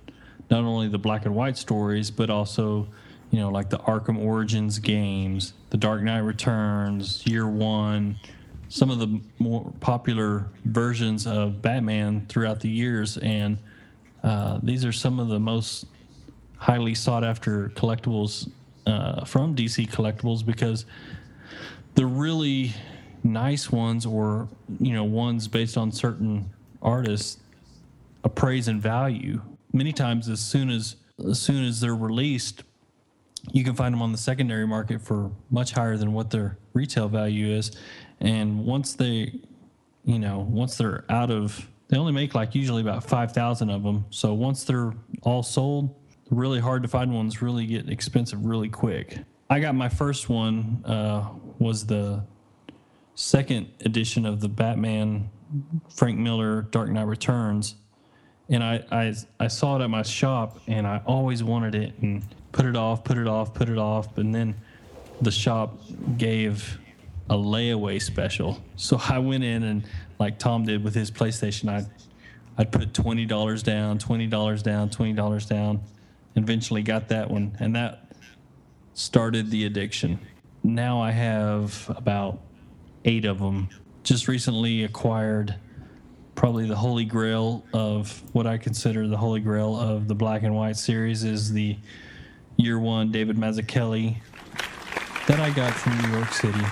[SPEAKER 4] not only the black and white stories, but also, you know, like the Arkham Origins games, The Dark Knight Returns, Year One, some of the more popular versions of Batman throughout the years. And uh, these are some of the most highly sought after collectibles uh, from DC Collectibles because the really nice ones or you know ones based on certain artists appraise in value many times as soon as as soon as they're released you can find them on the secondary market for much higher than what their retail value is. And once they you know once they're out of they only make like usually about 5000 of them. So once they're all sold really hard to find ones really get expensive really quick. I got my first one uh, was the second edition of the batman frank miller dark knight returns and I, I I saw it at my shop and I always wanted it and put it off, put it off, put it off, and then the shop gave a layaway special. So I went in and like Tom did with his PlayStation, I'd I'd put twenty dollars down, twenty dollars down, twenty dollars down, and eventually got that one, and that started the addiction. Now I have about eight of them. Just recently acquired probably the holy grail of what I consider the holy grail of the black and white series is the year one David Mazzucchelli that I got from New York City.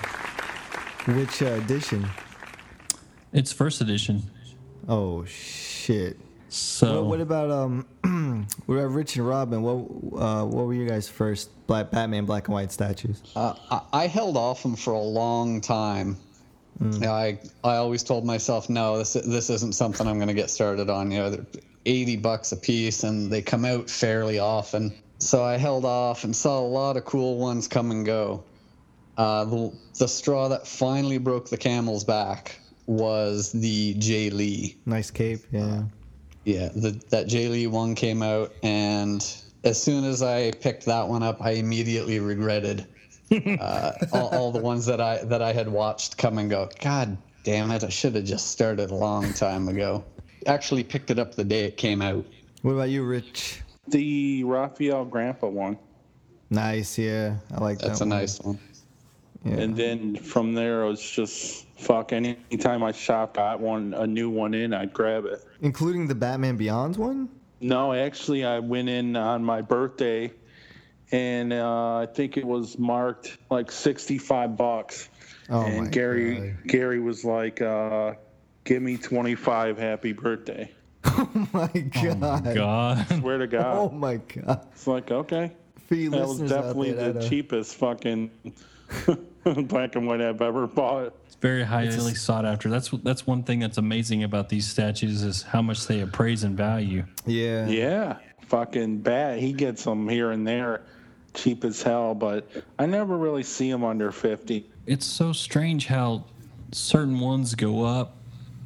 [SPEAKER 3] Which uh, edition?
[SPEAKER 4] It's first edition.
[SPEAKER 3] Oh shit.
[SPEAKER 4] So
[SPEAKER 3] What, what about um? *clears throat* what about Rich and Robin? What uh, what were you guys' first Black Batman black and white statues?
[SPEAKER 6] Uh, I, I held off them for a long time, Yeah, I I always told myself, no, this this isn't something I'm going to get started on. You know, they're 80 bucks a piece, and they come out fairly often. So I held off and saw a lot of cool ones come and go. Uh, the, the straw that finally broke the camel's back was the Jay Lee.
[SPEAKER 3] Nice cape, yeah.
[SPEAKER 6] Yeah, the, that Jay Lee one came out, and as soon as I picked that one up, I immediately regretted uh, all, all the ones that I that I had watched come and go. God damn it! I should have just started a long time ago. Actually, picked it up the day it came out.
[SPEAKER 3] What about you, Rich?
[SPEAKER 5] The Rafael Grampa one.
[SPEAKER 3] Nice, yeah. I like
[SPEAKER 6] That's
[SPEAKER 3] that That's
[SPEAKER 6] a
[SPEAKER 3] one.
[SPEAKER 6] nice one.
[SPEAKER 3] Yeah.
[SPEAKER 5] And then from there, it was just fuck. Anytime I shop, got one a new one in, I'd grab it.
[SPEAKER 3] Including the Batman Beyond one?
[SPEAKER 5] No, actually, I went in on my birthday, and uh, I think it was marked like sixty-five bucks.
[SPEAKER 3] Oh
[SPEAKER 5] and
[SPEAKER 3] my
[SPEAKER 5] Gary
[SPEAKER 3] God.
[SPEAKER 5] Gary was like, uh, "Give me twenty-five, happy birthday." *laughs*
[SPEAKER 3] Oh my god.
[SPEAKER 4] God.
[SPEAKER 5] Swear to God,
[SPEAKER 3] Oh my god.
[SPEAKER 5] it's like okay.
[SPEAKER 3] For you
[SPEAKER 5] That was
[SPEAKER 3] listeners out
[SPEAKER 5] definitely
[SPEAKER 3] there
[SPEAKER 5] the
[SPEAKER 3] that, uh,
[SPEAKER 5] cheapest fucking *laughs* black and white I've ever bought.
[SPEAKER 4] It's very highly sought after. That's that's one thing that's amazing about these statues is how much they appraise and value.
[SPEAKER 3] Yeah.
[SPEAKER 5] Yeah, fucking bad. He gets them here and there, cheap as hell, but I never really see them under fifty.
[SPEAKER 4] It's so strange how certain ones go up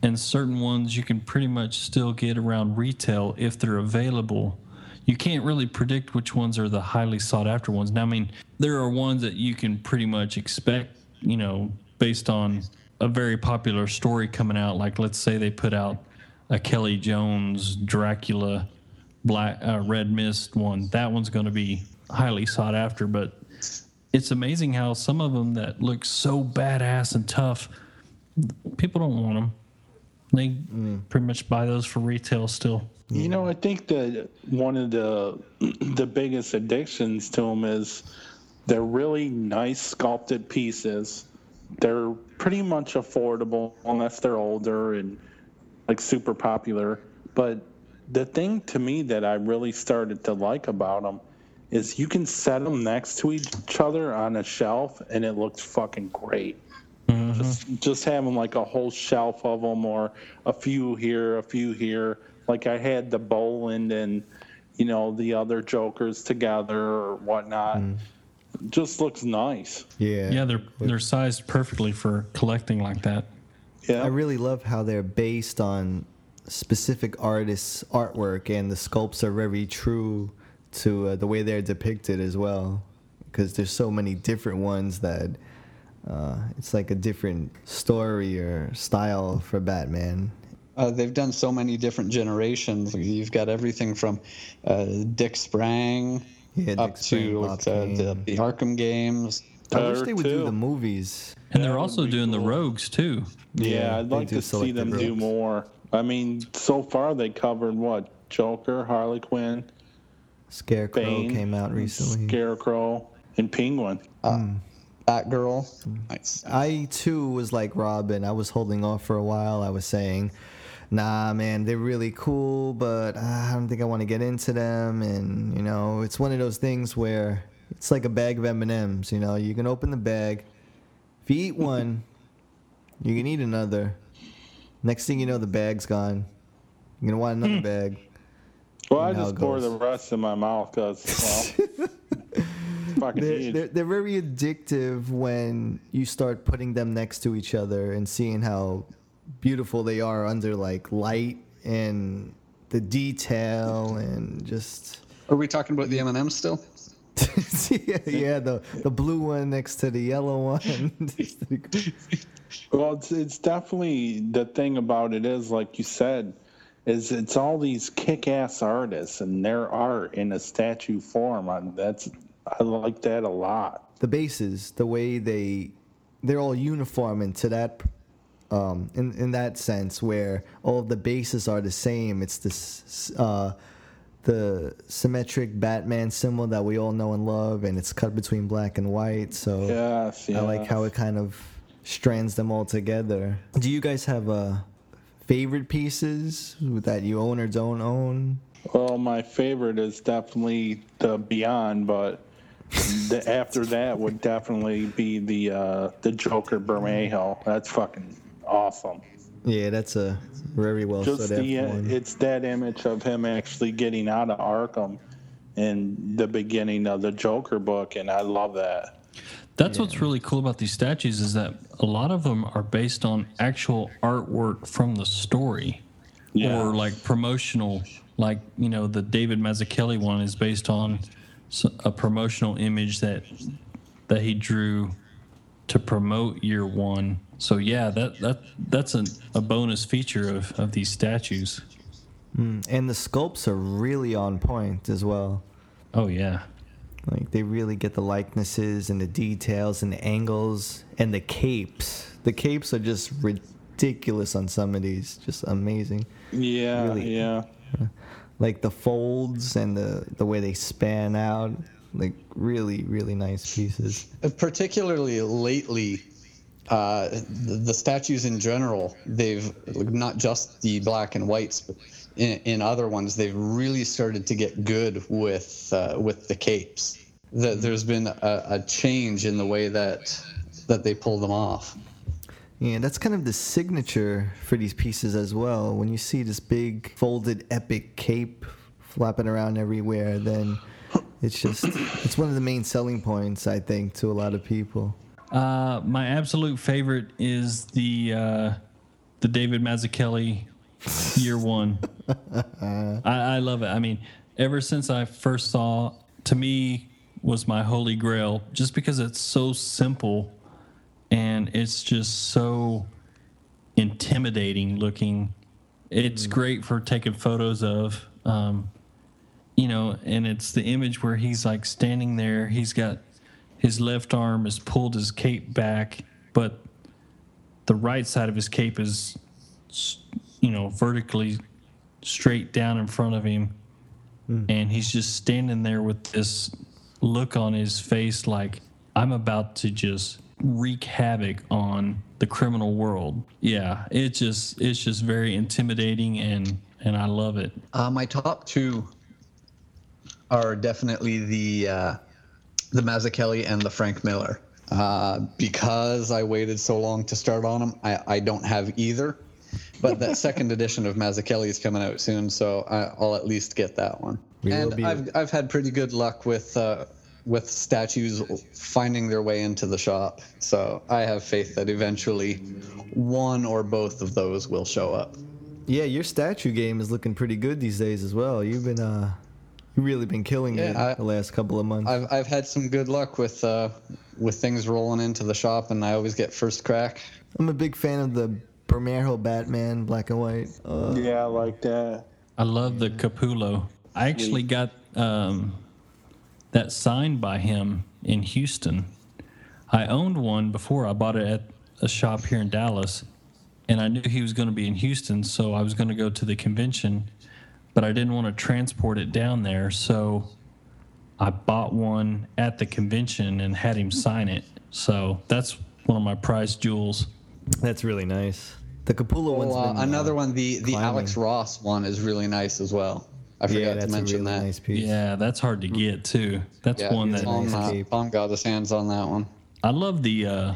[SPEAKER 4] and certain ones you can pretty much still get around retail if they're available. You can't really predict which ones are the highly sought after ones. Now, I mean, there are ones that you can pretty much expect, you know, based on a very popular story coming out. Like, let's say they put out a Kelley Jones Dracula Black uh, Red Mist one. That one's going to be highly sought after, but it's amazing how some of them that look so badass and tough, people don't want them. They mm. pretty much buy those for retail still.
[SPEAKER 5] You know, I think that one of the *clears throat* the biggest addictions to them is they're really nice sculpted pieces. They're pretty much affordable unless they're older and like super popular. But the thing to me that I really started to like about them is you can set them next to each other on a shelf and it looks fucking great. Mm-hmm. Just, just having like a whole shelf of them or a few here, a few here. Like I had the Bolland and, you know, the other Jokers together or whatnot. Mm-hmm. Just looks nice.
[SPEAKER 3] Yeah.
[SPEAKER 4] Yeah, they're they're sized perfectly for collecting like that.
[SPEAKER 5] Yeah.
[SPEAKER 3] I really love how they're based on specific artists' artwork, and the sculpts are very true to uh, the way they're depicted as well. Because there's so many different ones that uh, it's like a different story or style for Batman.
[SPEAKER 6] Uh, they've done so many different generations. You've got everything from uh, Dick Sprang
[SPEAKER 3] Yeah,
[SPEAKER 6] up
[SPEAKER 3] Dick Sprang,
[SPEAKER 6] to uh, the, the Arkham games.
[SPEAKER 3] I wish they would do the movies.
[SPEAKER 4] And
[SPEAKER 5] That
[SPEAKER 4] they're also
[SPEAKER 5] be
[SPEAKER 4] doing the rogues too.
[SPEAKER 5] Yeah,
[SPEAKER 3] Yeah,
[SPEAKER 5] I'd like to see
[SPEAKER 3] selective
[SPEAKER 5] them do more. I mean, so far they covered what? Joker, Harley Quinn,
[SPEAKER 3] Scarecrow
[SPEAKER 5] Bane,
[SPEAKER 3] came out recently.
[SPEAKER 5] Scarecrow, and Penguin. Uh, hmm.
[SPEAKER 6] Batgirl. Nice.
[SPEAKER 3] I too was like Robin. I was holding off for a while. I was saying, "Nah, man, they're really cool, but uh, I don't think I want to get into them." And you know, it's one of those things where it's like a bag of M and M's. You know, you can open the bag. If you eat one, you can eat another. Next thing you know, the bag's gone. You're gonna want another hmm. bag.
[SPEAKER 5] Well, I
[SPEAKER 3] You know how
[SPEAKER 5] just pour the rest in my mouth because, well, *laughs* fucking
[SPEAKER 3] They're, they're, they're very addictive when you start putting them next to each other and seeing how beautiful they are under like light and the detail and just
[SPEAKER 6] Are we talking about the M&M still? *laughs*
[SPEAKER 3] yeah, yeah the the blue one next to the yellow one. *laughs*
[SPEAKER 5] Well, it's, it's definitely the thing about it is, like you said, is it's all these kick-ass artists and their art in a statue form. I, that's I like that a lot.
[SPEAKER 3] the bases the way they they're all uniform and to that um in in that sense where all the bases are the same it's this uh the symmetric batman symbol that we all know and love and it's cut between black and white so
[SPEAKER 5] Yes, yeah.
[SPEAKER 3] i like how it kind of strands them all together do you guys have uh favorite pieces that you own or don't own
[SPEAKER 5] Well, my favorite is definitely the Beyond, but the, *laughs* after that would definitely be the uh, the Joker Bermejo. That's fucking awesome.
[SPEAKER 3] Yeah, that's a very well
[SPEAKER 5] Just
[SPEAKER 3] said
[SPEAKER 5] the uh,
[SPEAKER 3] F1.
[SPEAKER 5] it's that image of him actually getting out of Arkham in the beginning of the Joker book, and I love that.
[SPEAKER 4] That's what's really cool about these statues is that a lot of them are based on actual artwork from the story,
[SPEAKER 5] Yeah.
[SPEAKER 4] or like promotional. Like you know, the David Mazzucchelli one is based on a promotional image that that he drew to promote year one. So yeah, that that that's a, a bonus feature of, of these statues.
[SPEAKER 3] Hmm, and the sculpts are really on point as well.
[SPEAKER 4] Oh yeah.
[SPEAKER 3] Like they really get the likenesses and the details and the angles and the capes. The capes are just ridiculous on some of these, just amazing.
[SPEAKER 5] Yeah,
[SPEAKER 3] Really?
[SPEAKER 5] yeah.
[SPEAKER 3] Like the folds and the the way they span out, like really really nice pieces.
[SPEAKER 6] particularly lately uh, the, the statues in general they've like, not just the black and whites but in, in other ones they've really started to get good with uh, with the capes the, there's been a, a change in the way that that they pull them off
[SPEAKER 3] Yeah, that's kind of the signature for these pieces as well. When you see this big folded epic cape flapping around everywhere, then it's just it's one of the main selling points I think to a lot of people.
[SPEAKER 4] Uh, my absolute favorite is the uh, the David Mazzucchelli year one. I, I love it. I mean, ever since I first saw, to me, was my holy grail, just because it's so simple and it's just so intimidating looking. It's great for taking photos of. Um, you know, and it's the image where he's like standing there. He's got his left arm has pulled his cape back, but the right side of his cape is, you know, vertically straight down in front of him. And he's just standing there with this look on his face like, I'm about to just wreak havoc on the criminal world. Yeah, it's just it's just very intimidating and and I love it.
[SPEAKER 6] Uh, my top two are definitely the uh, the Mazzucchelli and the Frank Miller. Uh, because I waited so long to start on them, I, I don't have either. But that second edition of Mazzucchelli is coming out soon, so I, I'll at least get that one.
[SPEAKER 3] We
[SPEAKER 6] and
[SPEAKER 3] be-
[SPEAKER 6] I've I've had pretty good luck with uh, with statues finding their way into the shop, so I have faith that eventually one or both of those will show up.
[SPEAKER 3] Yeah, your statue game is looking pretty good these days as well. You've been uh you really been killing it
[SPEAKER 6] I-
[SPEAKER 3] the last couple of months.
[SPEAKER 6] I've I've had some good luck with uh, with things rolling into the shop, and I always get first crack.
[SPEAKER 3] I'm a big fan of the Bermejo Batman black and white. Uh,
[SPEAKER 5] Yeah, I like that.
[SPEAKER 4] I love the Capullo. I actually got um, that signed by him in Houston. I owned one before. I bought it at a shop here in Dallas, and I knew he was going to be in Houston, so I was going to go to the convention, but I didn't want to transport it down there, so I bought one at the convention and had him sign it. So that's one of my prized jewels.
[SPEAKER 3] That's really nice. The Capullo one's
[SPEAKER 6] Oh, uh,
[SPEAKER 3] been,
[SPEAKER 6] another
[SPEAKER 3] uh,
[SPEAKER 6] one, the the
[SPEAKER 3] climbing.
[SPEAKER 6] Alex Ross one, is really nice as well. I forgot
[SPEAKER 3] yeah,
[SPEAKER 6] to
[SPEAKER 3] that's a
[SPEAKER 6] mention
[SPEAKER 3] really
[SPEAKER 6] that.
[SPEAKER 3] nice piece.
[SPEAKER 4] Yeah, that's hard to get too. That's
[SPEAKER 6] Yeah,
[SPEAKER 4] one that
[SPEAKER 6] Tom,
[SPEAKER 3] nice
[SPEAKER 6] uh,
[SPEAKER 3] cape.
[SPEAKER 6] Tom got his hands on that one.
[SPEAKER 4] I love the uh,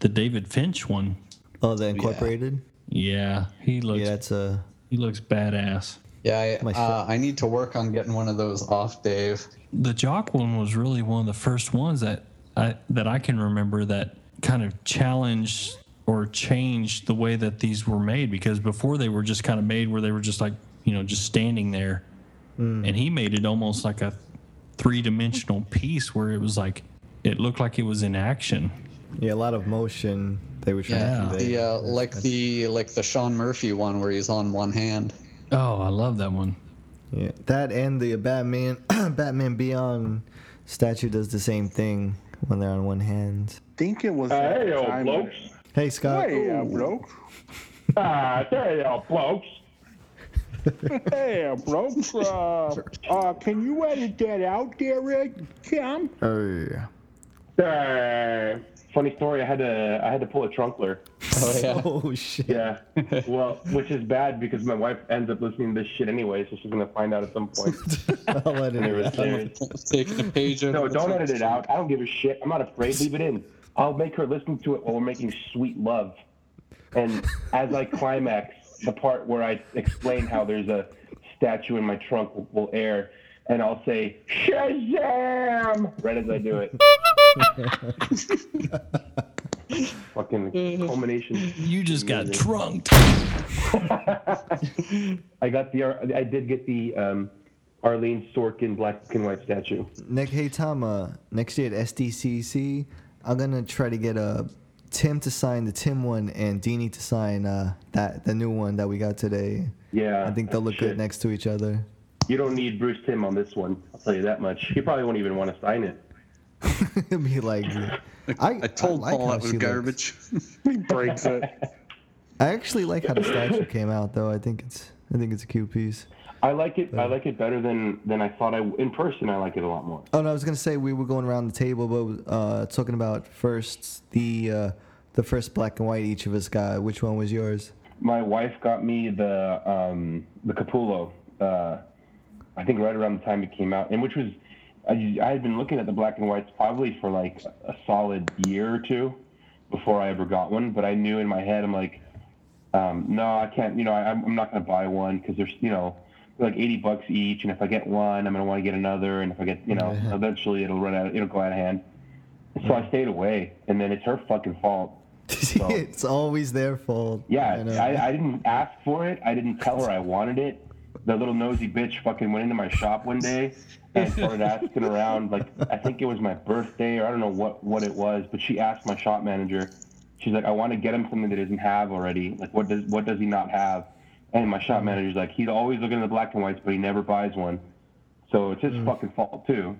[SPEAKER 4] the David Finch one.
[SPEAKER 3] Oh, the incorporated.
[SPEAKER 4] Yeah, he looks
[SPEAKER 3] Yeah, that's a.
[SPEAKER 4] he looks badass.
[SPEAKER 6] Yeah, I, uh, I need to work on getting one of those off, Dave.
[SPEAKER 4] The Jock one was really one of the first ones that I that I can remember that kind of challenged or changed the way that these were made because before they were just kind of made where they were just like you know just standing there, and he made it almost like a three dimensional piece where it was like it looked like it was in action.
[SPEAKER 3] Yeah, a lot of motion they were trying
[SPEAKER 4] Yeah.
[SPEAKER 3] to convey.
[SPEAKER 6] The uh, like the like the Sean Murphy one where he's on one hand.
[SPEAKER 4] Oh, I love that one.
[SPEAKER 3] Yeah, that and the Batman *clears throat* Batman Beyond statue does the same thing when they're on one hand.
[SPEAKER 5] think it was.
[SPEAKER 10] Hey,
[SPEAKER 5] that
[SPEAKER 10] old
[SPEAKER 5] time-
[SPEAKER 10] blokes.
[SPEAKER 3] Hey, Scott.
[SPEAKER 5] Hey, uh, blokes. *laughs*
[SPEAKER 10] Ah, there you are, blokes.
[SPEAKER 5] Hey, uh, blokes. Uh, uh, can you edit that out there, Rick? Kim?
[SPEAKER 3] Oh, yeah.
[SPEAKER 10] Uh, funny story. I had to I had to pull a trunkler. *laughs*
[SPEAKER 6] Oh yeah. *laughs*
[SPEAKER 3] Oh shit.
[SPEAKER 10] Yeah. Well, which is bad because my wife ends up listening to this shit anyway, so she's gonna find out at some point.
[SPEAKER 3] I'll let
[SPEAKER 10] when
[SPEAKER 3] it
[SPEAKER 10] it
[SPEAKER 3] out.
[SPEAKER 6] Taking a page.
[SPEAKER 10] No, don't edit it out. I don't give a shit. I'm not afraid. Leave it in. I'll make her listen to it while we're making sweet love. And as I climax, the part where I explain how there's a statue in my trunk will, will air, and I'll say Shazam right as I do it. *laughs* Fucking culmination.
[SPEAKER 4] You just got
[SPEAKER 10] Amazing.
[SPEAKER 4] trunked. *laughs*
[SPEAKER 10] I got the. I did get the um, Arleen Sorkin black and white statue.
[SPEAKER 3] Nick, hey Tom, uh, next year at SDCC, I'm gonna try to get uh, Timm to sign the Timm one and Dini to sign uh, that the new one that we got today.
[SPEAKER 10] Yeah,
[SPEAKER 3] I think they'll look
[SPEAKER 10] shit.
[SPEAKER 3] good next to each other.
[SPEAKER 10] You don't need Bruce Timm on this one. I'll tell you that much. He probably won't even want to sign it. *laughs*
[SPEAKER 3] It'd be like, I,
[SPEAKER 6] I told
[SPEAKER 3] like
[SPEAKER 6] Paul that was garbage. *laughs*
[SPEAKER 5] He breaks it.
[SPEAKER 3] I actually like how the statue came out, though. I think it's, I think it's a cute piece.
[SPEAKER 10] I like it. I like it better than than I thought. I in person. I like it a lot more.
[SPEAKER 3] Oh no, I was gonna say we were going around the table, but uh, talking about first the uh, the first black and white each of us got. Which one was yours?
[SPEAKER 10] My wife got me the um, the Capullo. Uh, I think right around the time it came out, and which was I, I had been looking at the black and whites probably for like a solid year or two before I ever got one. But I knew in my head, I'm like, um, no, I can't. You know, I, I'm not gonna buy one because there's you know like 80 bucks each, and if I get one, I'm gonna want to get another, and if I get you know
[SPEAKER 3] Yeah.
[SPEAKER 10] eventually it'll run out, it'll go out of hand. So I stayed away, and then it's her fucking fault. *laughs* So-
[SPEAKER 3] it's always their fault.
[SPEAKER 10] Yeah. I, I didn't ask for it. I didn't tell her I wanted it. The little nosy bitch fucking went into my shop one day and started asking around. Like I think it was my birthday or I don't know what what it was, but she asked my shop manager. She's like, I want to get him something that he doesn't have already. Like what does what does he not have? And my shop manager's like, he'd always look at the black and whites, but he never buys one. So it's his mm. fucking fault too.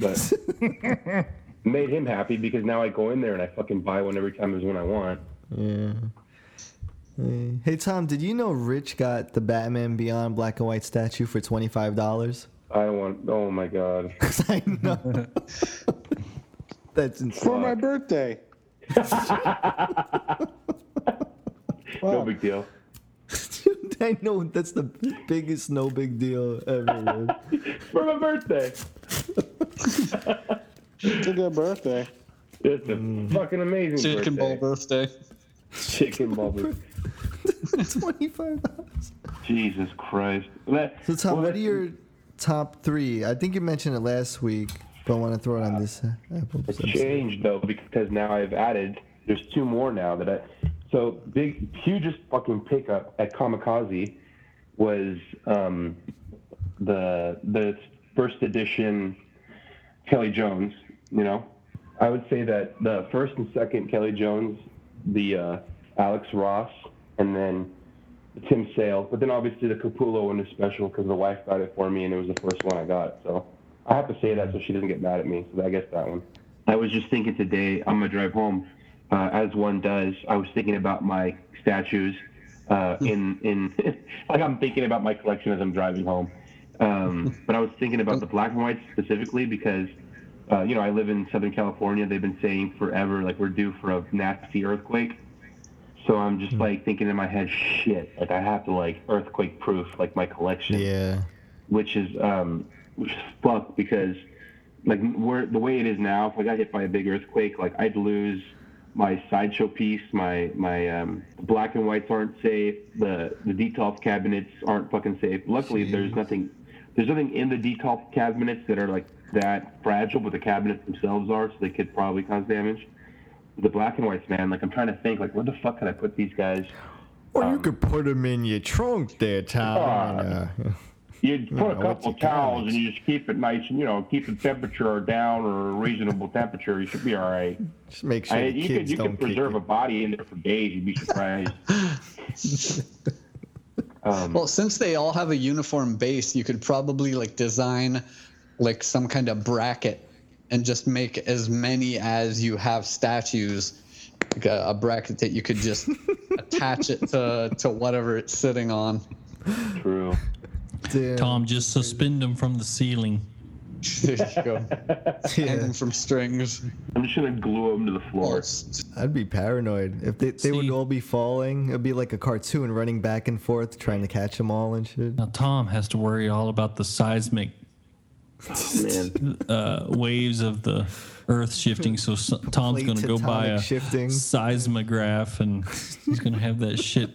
[SPEAKER 10] But *laughs* made him happy because now I go in there and I fucking buy one every time there's one I want.
[SPEAKER 3] Yeah. Hey. Hey Tom, did you know Rich got the Batman Beyond black and white statue for twenty five dollars?
[SPEAKER 10] I don't want. Oh my god. *laughs*
[SPEAKER 3] Because I know. *laughs* That's insane.
[SPEAKER 5] For my birthday.
[SPEAKER 10] No big deal. *laughs*
[SPEAKER 3] I know that's the biggest no big deal ever. *laughs*
[SPEAKER 10] For my birthday.
[SPEAKER 5] It's a good birthday.
[SPEAKER 10] It's a fucking amazing
[SPEAKER 6] Chicken ball
[SPEAKER 10] birthday.
[SPEAKER 6] birthday.
[SPEAKER 10] Chicken ball birthday. *laughs*
[SPEAKER 3] Twenty five dollars.
[SPEAKER 10] Jesus Christ. That-
[SPEAKER 3] So Tom,
[SPEAKER 10] well,
[SPEAKER 3] what are your top three? I think you mentioned it last week, but I want to throw it on this uh, Apple.
[SPEAKER 10] It's changed though because now I've added. There's two more now that I. So big, hugest fucking pickup at Kamikaze was um, the the first edition Kelley Jones. You know, I would say that the first and second Kelley Jones, the uh, Alex Ross, and then the Tim Sale. But then obviously the Capullo one is special because the wife got it for me and it was the first one I got. So I have to say that so she doesn't get mad at me. So I guess that one. I was just thinking today on my drive home, uh, as one does. I was thinking about my statues uh, in *laughs* in *laughs* like I'm thinking about my collection as I'm driving home. Um, but I was thinking about the black and whites specifically because uh, you know I live in Southern California. They've been saying forever like we're due for a nasty earthquake. So I'm just like thinking in my head, shit, like I have to like earthquake proof like my collection
[SPEAKER 3] Yeah.
[SPEAKER 10] which is um, which is fucked because like where the way it is now, if I got hit by a big earthquake, like I'd lose my sideshow piece, my my um, black and whites aren't safe, the the detolf cabinets aren't fucking safe. Luckily, there's nothing there's nothing in the detolf cabinets that are like that fragile, but the cabinets themselves are, so they could probably cause damage. The black and whites, man, like I'm trying to think, like where the fuck could I put these guys?
[SPEAKER 3] Or you could put them in your trunk there, Tom. Uh, *laughs*
[SPEAKER 10] You put a couple towels and you just keep it nice and you know keep the temperature down or a reasonable temperature. You should be all right.
[SPEAKER 3] just make sure
[SPEAKER 10] I,
[SPEAKER 3] the
[SPEAKER 10] you
[SPEAKER 3] kids
[SPEAKER 10] could you
[SPEAKER 3] don't
[SPEAKER 10] could preserve a body in there for days. You'd be surprised. *laughs* um,
[SPEAKER 6] Well, since they all have a uniform base, you could probably like design like some kind of bracket and just make as many as you have statues, like a, a bracket that you could just *laughs* attach it to to whatever it's sitting on.
[SPEAKER 10] true.
[SPEAKER 3] Damn.
[SPEAKER 4] Tom, just suspend them from the ceiling.
[SPEAKER 6] There you go. *laughs* Hanging from strings.
[SPEAKER 10] I'm just gonna glue them to the floor.
[SPEAKER 3] I'd be paranoid if they, they would all be falling. It'd be like a cartoon running back and forth trying to catch them all and shit.
[SPEAKER 4] Now Tom has to worry all about the seismic
[SPEAKER 10] Man, *laughs*
[SPEAKER 4] uh, waves of the Earth shifting. So s- Tom's going to go buy a
[SPEAKER 3] shifting.
[SPEAKER 4] seismograph and he's going to have that shit.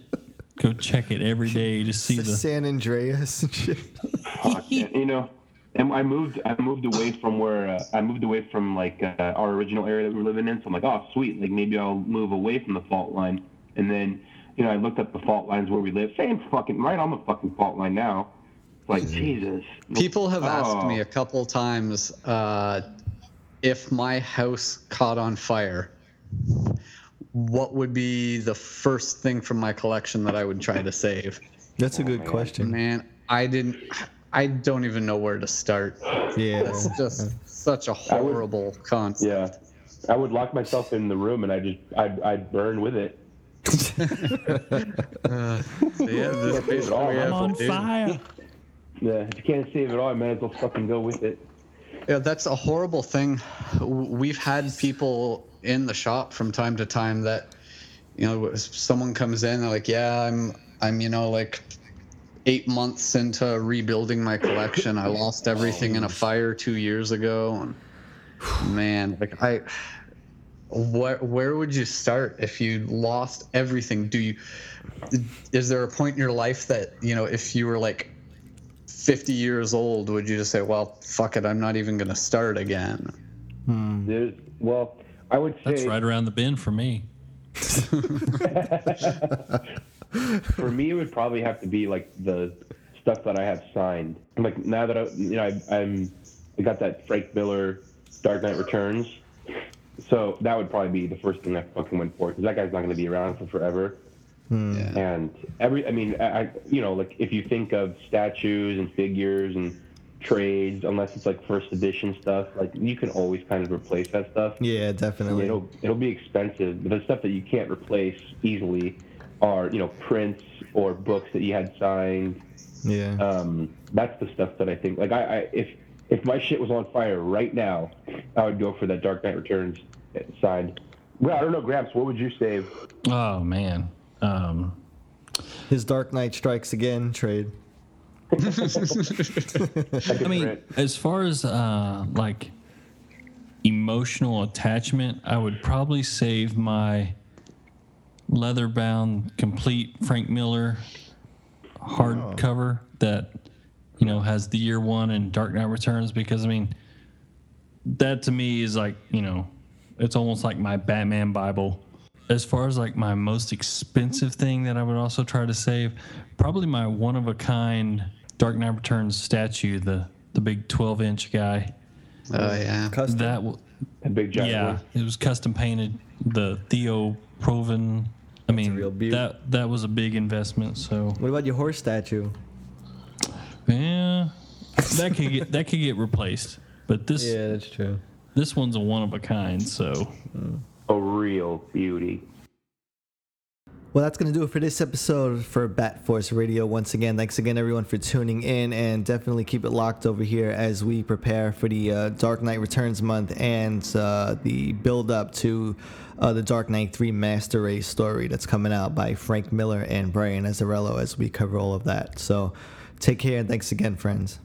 [SPEAKER 4] Go check it every day to see
[SPEAKER 3] The
[SPEAKER 4] the.
[SPEAKER 3] San Andreas and shit. *laughs*
[SPEAKER 10] fuck, you know, and I moved. I moved away from where uh, I moved away from like uh, our original area that we were living in. So I'm like, oh, sweet. Like maybe I'll move away from the fault line. And then, you know, I looked up the fault lines where we live. Same fucking right on the fucking fault line now. It's like Jesus.
[SPEAKER 6] People have asked me
[SPEAKER 10] Oh.
[SPEAKER 6] a couple times uh, if my house caught on fire, what would be the first thing from my collection that I would try to save?
[SPEAKER 3] That's a good question.
[SPEAKER 6] Man, I didn't. I don't even know where to start.
[SPEAKER 3] Yeah.
[SPEAKER 6] It's just such a
[SPEAKER 10] I would-
[SPEAKER 6] horrible concept.
[SPEAKER 10] Yeah. I would lock myself in the room and I just I'd, I'd burn with it. *laughs*
[SPEAKER 6] Uh, so yeah, this is basically what we
[SPEAKER 4] I'm on fire.
[SPEAKER 10] Yeah. If you can't save it all, I might as well fucking go with it.
[SPEAKER 6] Yeah, that's a horrible thing. We've had people in the shop from time to time that, you know, someone comes in, they're like, "Yeah, I'm, I'm, you know, like eight months into rebuilding my collection. I lost everything in a oh. fire two years ago, and man, like I, where, where would you start if you lost everything? Do you, is there a point in your life that you know, if you were like 50 years old, would you just say, well, fuck it, I'm not even going to start again? Hmm.
[SPEAKER 10] There's well, I would say
[SPEAKER 4] That's right around the bend for me. *laughs*
[SPEAKER 10] for me, it would probably have to be like the stuff that I have signed. Like now that I, you know, I, I'm, I got that Frank Miller Dark Knight Returns. So that would probably be the first thing I fucking went for because that guy's not going to be around for forever.
[SPEAKER 6] Yeah.
[SPEAKER 10] And every, I mean, I, I- you know, like if you think of statues and figures and trades, unless it's like first edition stuff, like you can always kind of replace that stuff.
[SPEAKER 3] Yeah, definitely.
[SPEAKER 10] It'll it'll be expensive, but the stuff that you can't replace easily are you know prints or books that you had signed.
[SPEAKER 3] Yeah.
[SPEAKER 10] Um, that's the stuff that I think. Like I, I if if my shit was on fire right now, I would go for that Dark Knight Returns signed. Well, I don't know, Gramps. What would you save?
[SPEAKER 4] Oh man. Um,
[SPEAKER 3] His Dark Knight Strikes Again trade. *laughs*
[SPEAKER 4] I mean, as far as uh, like emotional attachment, I would probably save my leather bound complete Frank Miller hardcover that you know has the year one and Dark Knight Returns because I mean that to me is like you know it's almost like my Batman Bible. As far as like my most expensive thing that I would also try to save, probably my one of a kind Dark Knight Returns statue, the the big 12 inch guy.
[SPEAKER 6] Oh, yeah.
[SPEAKER 3] Custom.
[SPEAKER 4] That w-
[SPEAKER 10] A big giant
[SPEAKER 4] yeah,
[SPEAKER 10] one.
[SPEAKER 4] it was custom painted. The Theo Proven. I mean,
[SPEAKER 3] real
[SPEAKER 4] that that was a big investment. So
[SPEAKER 3] What about your horse statue?
[SPEAKER 4] yeah, that could get that could get replaced. But this *laughs* yeah,
[SPEAKER 3] that's true.
[SPEAKER 4] this one's a one of a kind. So mm.
[SPEAKER 10] A real beauty.
[SPEAKER 3] Well, that's going to do it for this episode for Bat Force Radio. Once again, thanks again, everyone, for tuning in, and definitely keep it locked over here as we prepare for the uh, Dark Knight Returns month and uh, the build up to uh, the Dark Knight 3 Master Race story that's coming out by Frank Miller and Brian Azzarello as we cover all of that. So take care, and thanks again, friends.